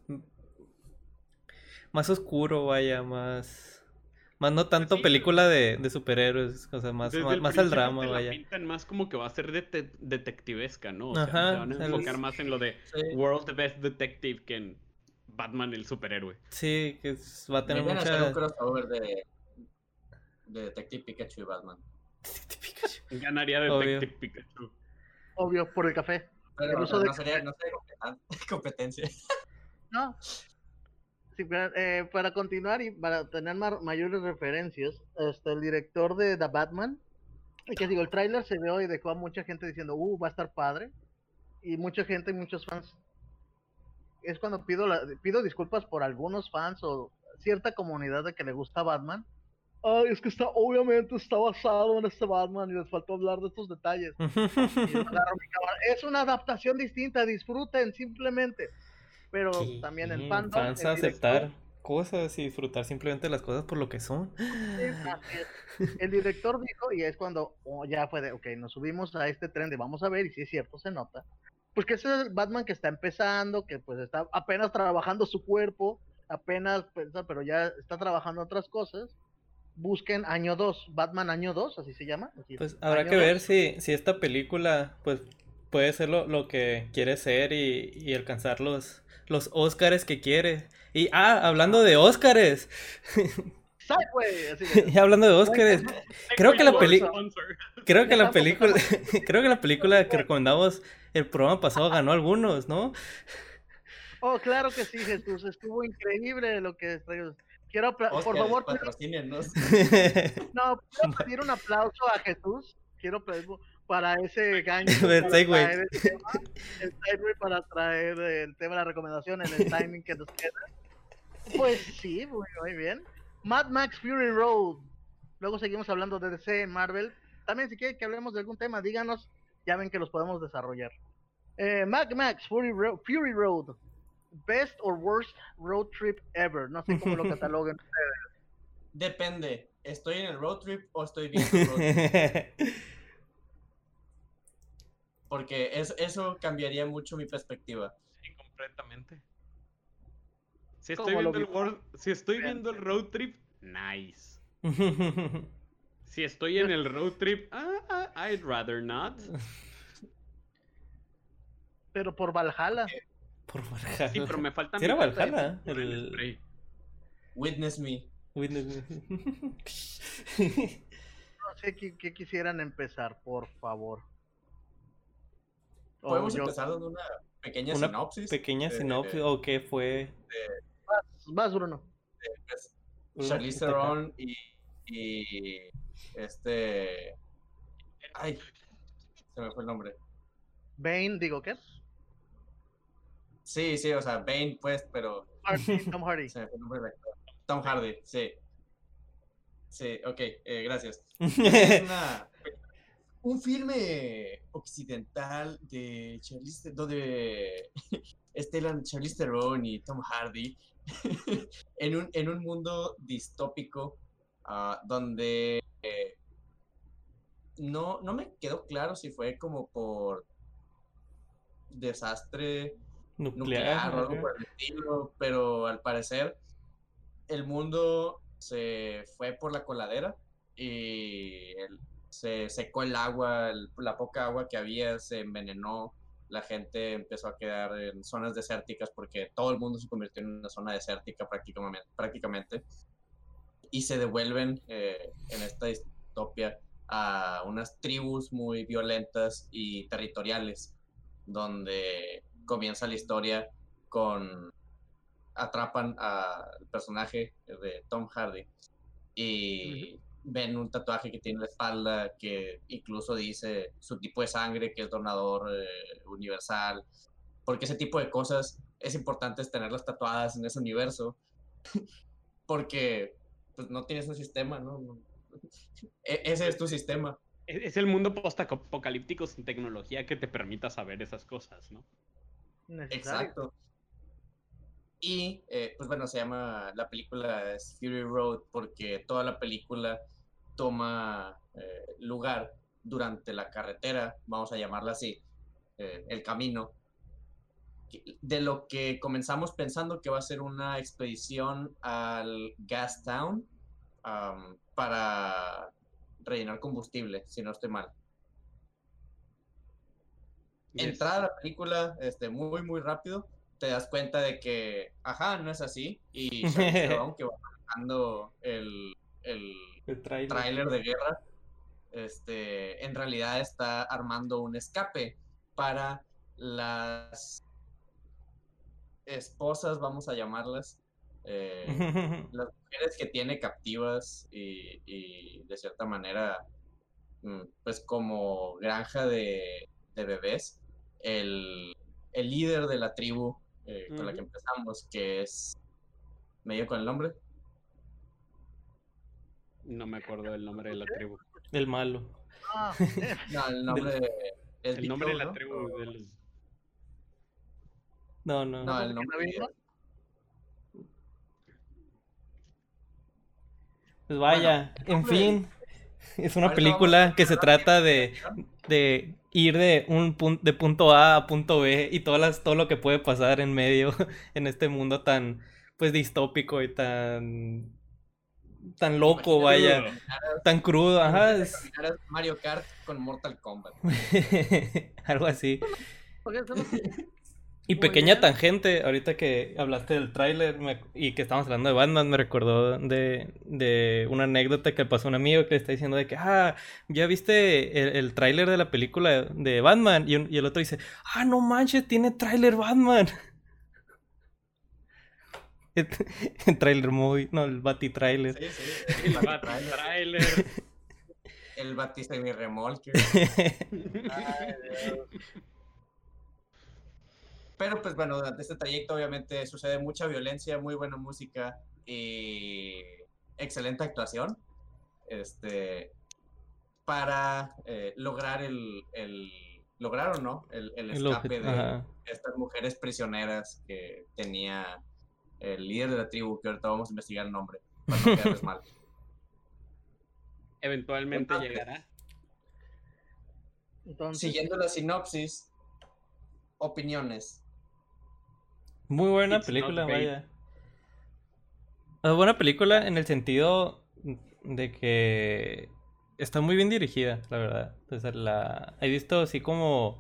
más oscuro, vaya, más más no tanto pues película de, de, superhéroes, o sea, más, más, al drama, vaya. pintan más como que va a ser detectivesca, ¿no? O sea, Ajá, se van a enfocar más en lo de World the Best Detective que en Batman el superhéroe. Sí, que va a tener mucha... hacer un crossover de, de Detective Pikachu y Batman. Detective Pikachu. Ganaría Detective Pikachu. Obvio, por el café. Pero, no, sería, no sería competencia. No, eh, para continuar y para tener mayores referencias, este, el director de The Batman, que digo, el tráiler se ve y dejó a mucha gente diciendo, uh, va a estar padre. Y mucha gente, muchos fans. Es cuando pido, la, pido disculpas por algunos fans o cierta comunidad de que le gusta Batman. Ay, es que está, obviamente está basado en este Batman y les faltó hablar de estos detalles. es una adaptación distinta, disfruten simplemente. Pero también el fandom. Fans aceptar cosas y disfrutar simplemente las cosas por lo que son. el director dijo, y es cuando oh, ya fue de, ok, nos subimos a este tren de vamos a ver, y si es cierto, se nota. Pues que ese es el Batman que está empezando, que pues está apenas trabajando su cuerpo, apenas, pero ya está trabajando otras cosas busquen año 2, Batman año 2, así se llama. pues habrá que ver si, si esta película pues puede ser lo, que quiere ser y, alcanzar los, los Óscares que quiere. Y ah, hablando de Óscares. y hablando de Óscares, creo que la película creo que la película creo que la película que recomendamos el programa pasado ganó algunos, ¿no? Oh, claro que sí, Jesús, estuvo increíble lo que Quiero, por favor, patrocínenos. No, quiero pedir un aplauso a Jesús. Quiero pedir para ese gancho. para traer el, tema, el para traer el tema de la recomendación en el timing que nos queda. Pues sí, muy, muy bien. Mad Max Fury Road. Luego seguimos hablando de DC, Marvel. También si quieren que hablemos de algún tema, díganos. Ya ven que los podemos desarrollar. Eh, Mad Max Fury, Fury Road. Best or worst road trip ever. No sé cómo lo cataloguen ustedes. Depende. ¿Estoy en el road trip o estoy viendo el road trip? Porque eso cambiaría mucho mi perspectiva. Sí, completamente. Si estoy, viendo el, si estoy viendo el road trip, nice. si estoy en el road trip, uh, I'd rather not. Pero por Valhalla. Por Valhalla. Sí, pero me falta. ¿Sí era Valhalla? El... Witness me. Witness me. no sé qué, quisieran empezar, por favor. Podemos empezar dando una pequeña una sinopsis. Pequeña sinopsis, o qué fue. más, Bruno. Pues, Charlize Theron y, y este. Ay, se me fue el nombre. Bane, digo, ¿qué? Sí, sí, o sea, Bane, pues, pero. Tom Hardy. Tom Hardy, sí. Sí, ok, eh, gracias. Es una, un filme occidental de Charlize, donde estelan Charlize Theron y Tom Hardy en, un, en un mundo distópico uh, donde eh, no, no me quedó claro si fue como por desastre nuclear, o algo por el estilo, pero al parecer el mundo se fue por la coladera y se secó el agua, la poca agua que había se envenenó, la gente empezó a quedar en zonas desérticas porque todo el mundo se convirtió en una zona desértica prácticamente, prácticamente y se devuelven eh, en esta distopia a unas tribus muy violentas y territoriales donde comienza la historia con atrapan al personaje de Tom Hardy y ven un tatuaje que tiene en la espalda que incluso dice su tipo de sangre que es donador eh, universal porque ese tipo de cosas es importante tenerlas tatuadas en ese universo porque pues no tienes un sistema no, e-, ese es tu sistema es el mundo post-apocalíptico sin tecnología que te permita saber esas cosas, ¿no? Exacto. Y eh, pues bueno, se llama la película es Fury Road porque toda la película toma eh, lugar durante la carretera, vamos a llamarla así, eh, el camino, de lo que comenzamos pensando que va a ser una expedición al Gas Town para rellenar combustible, si no estoy mal entrada a la película este, muy, muy rápido, te das cuenta de que, ajá, no es así. Y aunque va manejando el, el, trailer. de guerra, este, en realidad está armando un escape para las esposas, vamos a llamarlas, eh, las mujeres que tiene captivas y, y de cierta manera, mm, pues como granja de, de bebés el, líder de la tribu eh, con la que empezamos, que es medio con el nombre. No me acuerdo del nombre de la tribu. El malo. Ah, no, el nombre El nombre de la tribu No, no. No, el nombre Pues vaya, en fin, es una película que se trata de, de ir de un punto, de punto A a punto B y todas las, todo lo que puede pasar en medio en este mundo tan pues distópico y tan tan loco, vaya, tan crudo, ajá. Es... Mario Kart con Mortal Kombat. Algo así. Y pequeña tangente, ahorita que hablaste del tráiler y que estamos hablando de Batman, me recordó de, de, una anécdota que pasó un amigo que le está diciendo de que, ah, ya viste el, el tráiler de la película de Batman y, y, el otro dice, ah, no manches, tiene tráiler Batman. el trailer movie, no, el Bati trailer. Sí, sí, el Bati trailer. el Bati semi remolque. Pero pues bueno, durante este trayecto obviamente sucede mucha violencia, muy buena música y excelente actuación. Este para eh, lograr el, el, lograr o no el, el escape de estas mujeres prisioneras que tenía el líder de la tribu, que ahorita vamos a investigar el nombre, para no quedarles mal. Eventualmente llegará. Siguiendo la sinopsis, opiniones. Muy buena película, vaya. buena película en el sentido de que está muy bien dirigida, la verdad. la he visto así como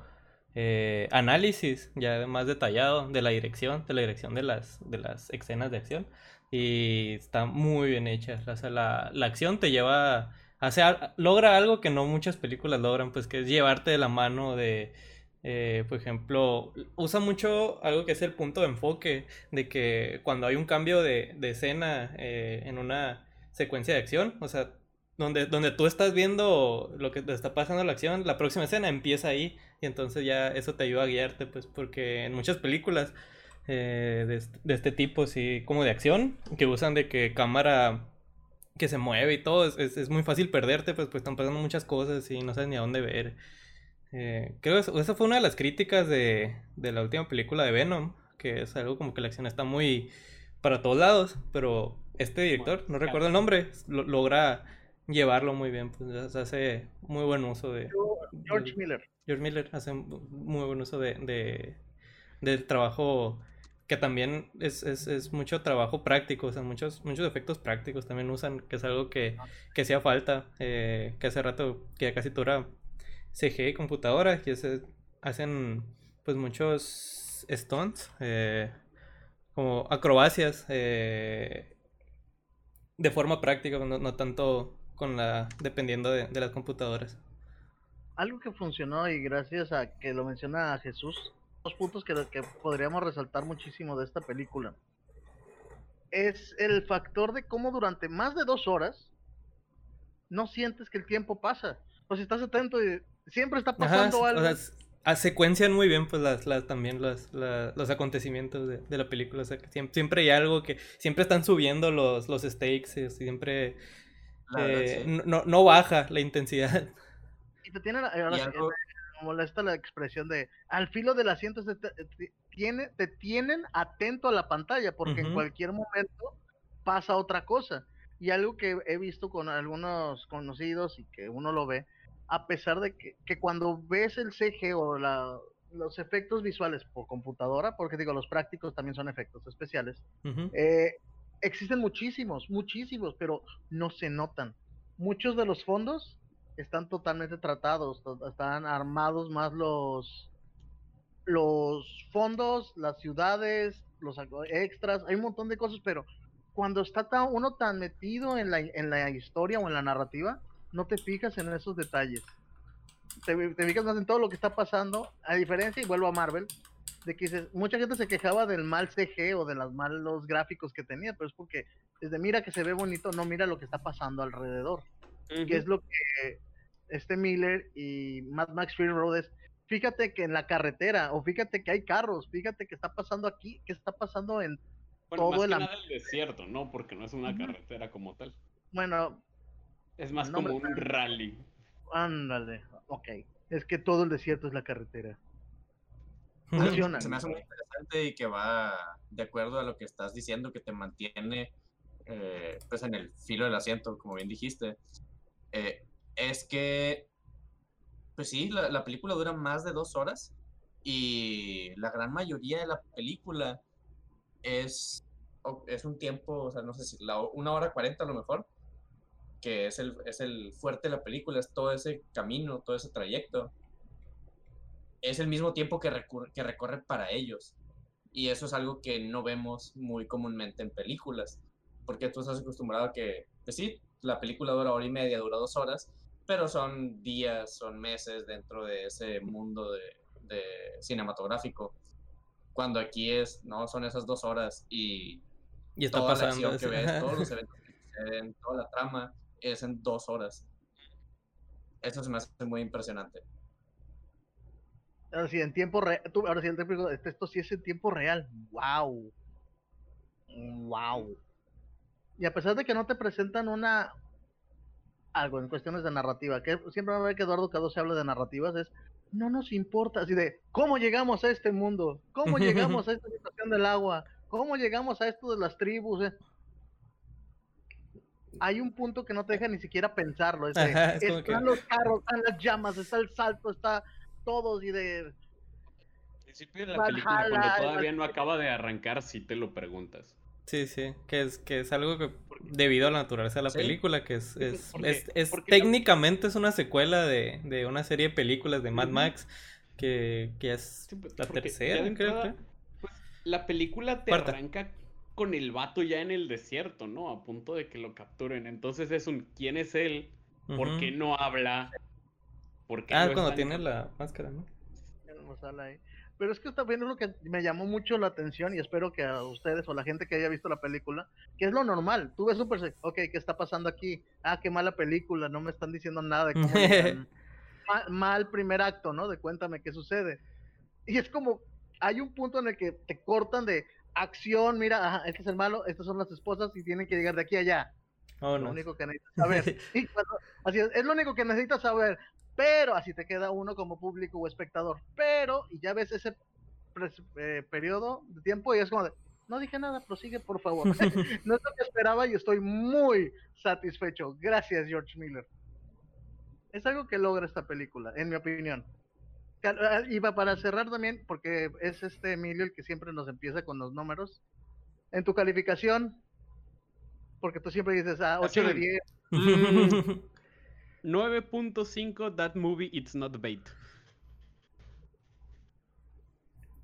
eh, análisis ya más detallado de la dirección, de la dirección de las, de las escenas de acción. Y está muy bien hecha. O sea, la, la acción te lleva, hace, logra algo que no muchas películas logran, pues que es llevarte de la mano de, eh, por ejemplo, usa mucho algo que es el punto de enfoque, de que cuando hay un cambio de, de escena eh, en una secuencia de acción, o sea, donde, donde tú estás viendo lo que te está pasando en la acción, la próxima escena empieza ahí y entonces ya eso te ayuda a guiarte, pues porque en muchas películas eh, de, este tipo, sí, como de acción, que usan de que cámara que se mueve y todo, es, es, muy fácil perderte, pues, pues están pasando muchas cosas y no sabes ni a dónde ver. Eh, creo que eso, esa fue una de las críticas de, de la última película de Venom, que es algo como que la acción está muy para todos lados, pero este director, no recuerdo el nombre, logra llevarlo muy bien, pues hace muy buen uso de... George Miller. George Miller hace muy buen uso de, del trabajo que también es, es, mucho trabajo práctico, o sea, muchos, muchos efectos prácticos también usan, que es algo que, que hacía falta, eh, que hace rato que ya casi toda CG computadora, que se hacen pues muchos stunts, eh, como acrobacias, eh, de forma práctica, no, no, tanto con la, dependiendo de las computadoras algo que funcionó y gracias a que lo menciona Jesús, dos puntos que, que podríamos resaltar muchísimo de esta película. Es el factor de cómo durante más de dos horas no sientes que el tiempo pasa. O si estás atento y siempre está pasando algo. O sea, secuencian muy bien pues las, las también los, los acontecimientos de, la película. O sea, que siempre, hay algo que siempre están subiendo los, los stakes, y siempre eh, no, no baja la intensidad. Y te tienen, molesta la expresión de al filo del asiento te, tiene, te tienen atento a la pantalla porque en cualquier momento pasa otra cosa. Y algo que he visto con algunos conocidos y que uno lo ve, a pesar de que, que cuando ves el CG o la, los efectos visuales por computadora, porque digo, los prácticos también son efectos especiales, eh, existen muchísimos, muchísimos, pero no se notan. Muchos de los fondos están totalmente tratados, están armados más los los fondos, las ciudades, los extras, hay un montón de cosas, pero cuando está tan, uno tan metido en la, en la historia o en la narrativa, no te fijas en esos detalles. Te, fijas más en todo lo que está pasando, a diferencia, y vuelvo a Marvel, de que mucha gente se quejaba del mal CG o de los malos gráficos que tenía, pero es porque desde mira que se ve bonito, no mira lo que está pasando alrededor. Que es lo que este Miller y Mad Max Fury Road es, fíjate que en la carretera, o fíjate que hay carros, fíjate que está pasando aquí, que está pasando en todo el, desierto, ¿no? Porque no es una carretera como tal. Bueno, Es más como un rally. Ándale, ok. Es que todo el desierto es la carretera. Funciona. Se me hace muy interesante y que va de acuerdo a lo que estás diciendo, que te mantiene eh, pues en el filo del asiento, como bien dijiste. Eh, es que, pues sí, la, la, película dura más de dos horas y la gran mayoría de la película es, es un tiempo, o sea, no sé si una hora cuarenta a lo mejor, que es el, es el fuerte de la película, es todo ese camino, todo ese trayecto. Es el mismo tiempo que, que recorre para ellos. Y eso es algo que no vemos muy comúnmente en películas. Porque tú estás acostumbrado a que, pues sí, la película dura hora y media, dura dos horas, pero son días, son meses dentro de ese mundo de, de cinematográfico. Cuando aquí es, no, son esas dos horas y, y está toda pasando, la que ves, todos los eventos que suceden, toda la trama, es en dos horas. Eso se me hace muy impresionante. Ahora sí, en tiempo real, ahora sí, esto sí es en tiempo real. Wow. Wow. Y a pesar de que no te presentan una algo en cuestiones de narrativa, que siempre va a ver que Eduardo Cado se habla de narrativas, es no nos importa, así de cómo llegamos a este mundo, cómo llegamos a esta situación del agua, cómo llegamos a esto de las tribus. Eh? hay un punto que no te deja ni siquiera pensarlo. están los carros, están las llamas, está el salto, está todo y de... principio de la película, cuando todavía no acaba de arrancar, si te lo preguntas. Sí, sí, que es, que es algo que debido a la naturaleza de la película, que es, es, es, técnicamente es una secuela de, de, una serie de películas de Mad Max, que, que es pues, la tercera, creo que. Pues, la película te arranca con el vato ya en el desierto, ¿no? A punto de que lo capturen. Entonces es un ¿quién es él? ¿Por qué no habla? ¿Por qué ah, cuando tiene la máscara, ¿no? Pero es que también es lo que me llamó mucho la atención y espero que a ustedes o la gente que haya visto la película, que es lo normal. Tú ves Super ok, ¿qué está pasando aquí? Ah, qué mala película, no me están diciendo nada de cómo mal, mal primer acto, ¿no? De cuéntame qué sucede. Y es como, hay un punto en el que te cortan de, acción, mira, ajá, este es el malo, estas son las esposas y tienen que llegar de aquí a allá. Oh, lo único que necesitas saber. así es, es lo único que necesitas saber. Pero así te queda uno como público o espectador. Pero, y ya ves ese eh, periodo de tiempo y es como de, no dije nada, prosigue por favor. no es lo que esperaba y estoy muy satisfecho. Gracias, George Miller. Es algo que logra esta película, en mi opinión. Ah, iba para cerrar también, porque es este Emilio el que siempre nos empieza con los números. En tu calificación, porque tú siempre dices, ah, 8 de 10. 9.5, that movie, it's not bait.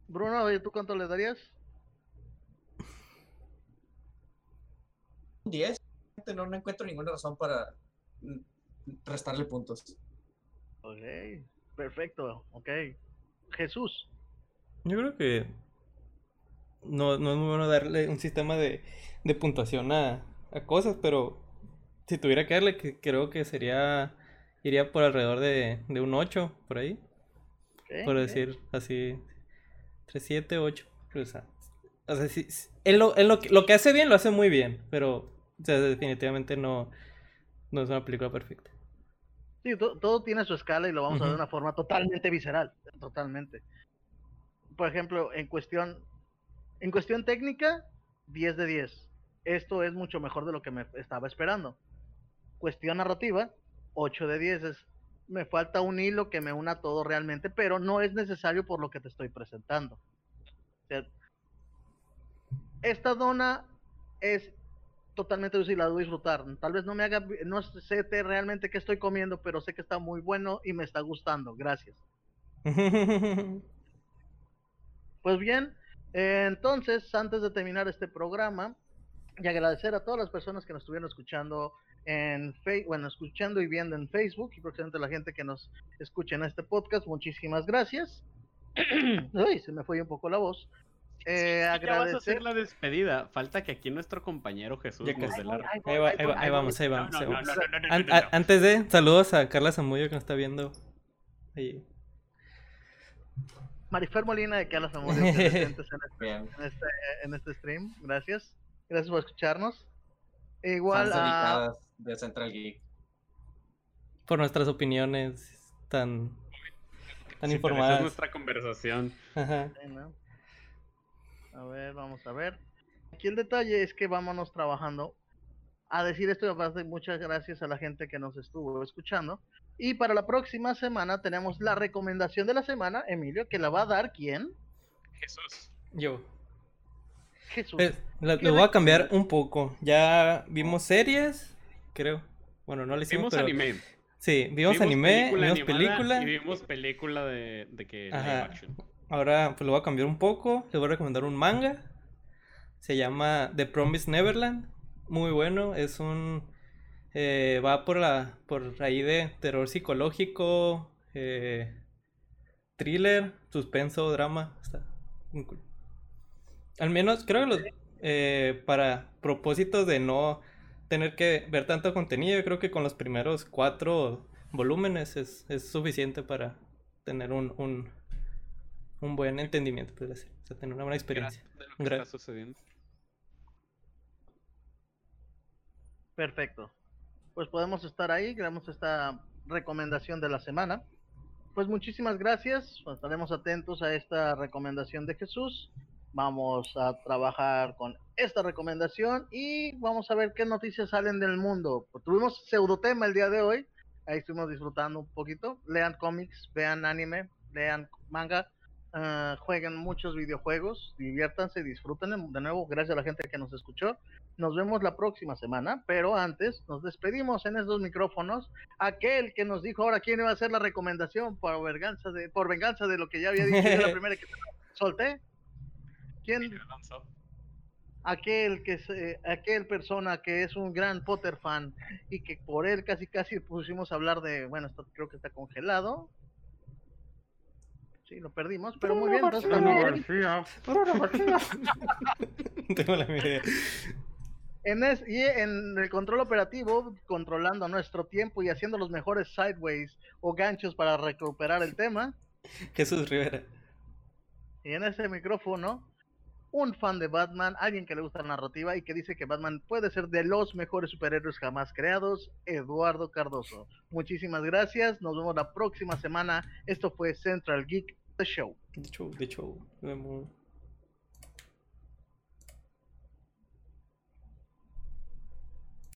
Bruno, ¿tú cuánto le darías? 10. No, no encuentro ninguna razón para restarle puntos. Ok. Perfecto, ok. Jesús. Yo creo que no, no es muy bueno darle un sistema de, de puntuación a, a, cosas, pero si tuviera que darle, que creo que sería, iría por alrededor de, de un 8, por ahí. por decir así, 3, 7, 8. O sea, o sea si, en lo, en lo, lo, que hace bien, lo hace muy bien, pero definitivamente no, no es una película perfecta. Sí, todo tiene su escala y lo vamos a ver de una forma totalmente visceral, totalmente. Por ejemplo, en cuestión, en cuestión técnica, 10 de 10. Esto es mucho mejor de lo que me estaba esperando. Cuestión narrativa, 8 de 10 es, me falta un hilo que me una todo realmente, pero no es necesario por lo que te estoy presentando. esta dona es totalmente dulce y la voy a disfrutar. Tal vez no me haga, no sé realmente qué estoy comiendo, pero sé que está muy bueno y me está gustando. Gracias. pues bien, entonces, antes de terminar este programa y agradecer a todas las personas que nos estuvieron escuchando en Facebook, bueno, escuchando y viendo en Facebook y próximamente la gente que nos escucha en este podcast, muchísimas gracias. Uy, se me fue un poco la voz. Eh, agradecer. vas a hacer la despedida. Falta que aquí nuestro compañero Jesús nos dé la... Ahí, vamos, ahí vamos. Antes de, saludos a Carla Zamudio que nos está viendo. Ahí. Marifer Molina de Carla Zamudio presentes en este, en, este, stream. Gracias. Gracias por escucharnos. Igual a... de Central Geek. por nuestras opiniones tan, tan informadas. es nuestra conversación. Ajá. A ver, vamos a ver. Aquí el detalle es que vámonos trabajando a decir esto de muchas gracias a la gente que nos estuvo escuchando. Y para la próxima semana tenemos la recomendación de la semana, Emilio, que la va a dar quién? Jesús. Yo. Jesús. Eh, lo, voy a cambiar un poco. Ya vimos series, creo. Bueno, no le hicimos. Vimos anime. Sí, vimos, anime, vimos película. Y vimos película de, de que Ahora pues lo voy a cambiar un poco. Les voy a recomendar un manga. Se llama The Promised Neverland muy bueno. Es un. Eh, va por la. por ahí de terror psicológico. Eh, thriller, suspenso, drama. Está muy cool. Al menos creo que los, eh, para propósitos de no tener que ver tanto contenido, creo que con los primeros cuatro volúmenes es, es suficiente para tener un, un, un buen entendimiento, puede decir. O sea, tener una buena experiencia. sucediendo. Perfecto. Pues podemos estar ahí, creamos esta recomendación de la semana. Pues muchísimas gracias, pues estaremos atentos a esta recomendación de Jesús. Vamos a trabajar con esta recomendación y vamos a ver qué noticias salen del mundo. Tuvimos pseudotema el día de hoy, ahí estuvimos disfrutando un poquito. Lean cómics, vean anime, lean manga, uh, jueguen muchos videojuegos, diviértanse, disfruten de nuevo, gracias a la gente que nos escuchó. Nos vemos la próxima semana, pero antes nos despedimos en estos micrófonos. Aquel que nos dijo ahora quién iba a hacer la recomendación por venganza de, por venganza de lo que ya había dicho la primera que solté. ¿Quién? Aquel que es, eh, aquel persona que es un gran Potter fan y que por él casi casi pusimos a hablar de, bueno, esto creo que está congelado. Sí, lo perdimos, pero muy bien. Entonces, Tengo la idea. En y en el control operativo, controlando nuestro tiempo y haciendo los mejores sideways o ganchos para recuperar el tema. Jesús Rivera. Y en ese micrófono, un fan de Batman, alguien que le gusta la narrativa y que dice que Batman puede ser de los mejores superhéroes jamás creados, Eduardo Cardoso. Muchísimas gracias, nos vemos la próxima semana. Esto fue Central Geek, The Show. The Show, The Show.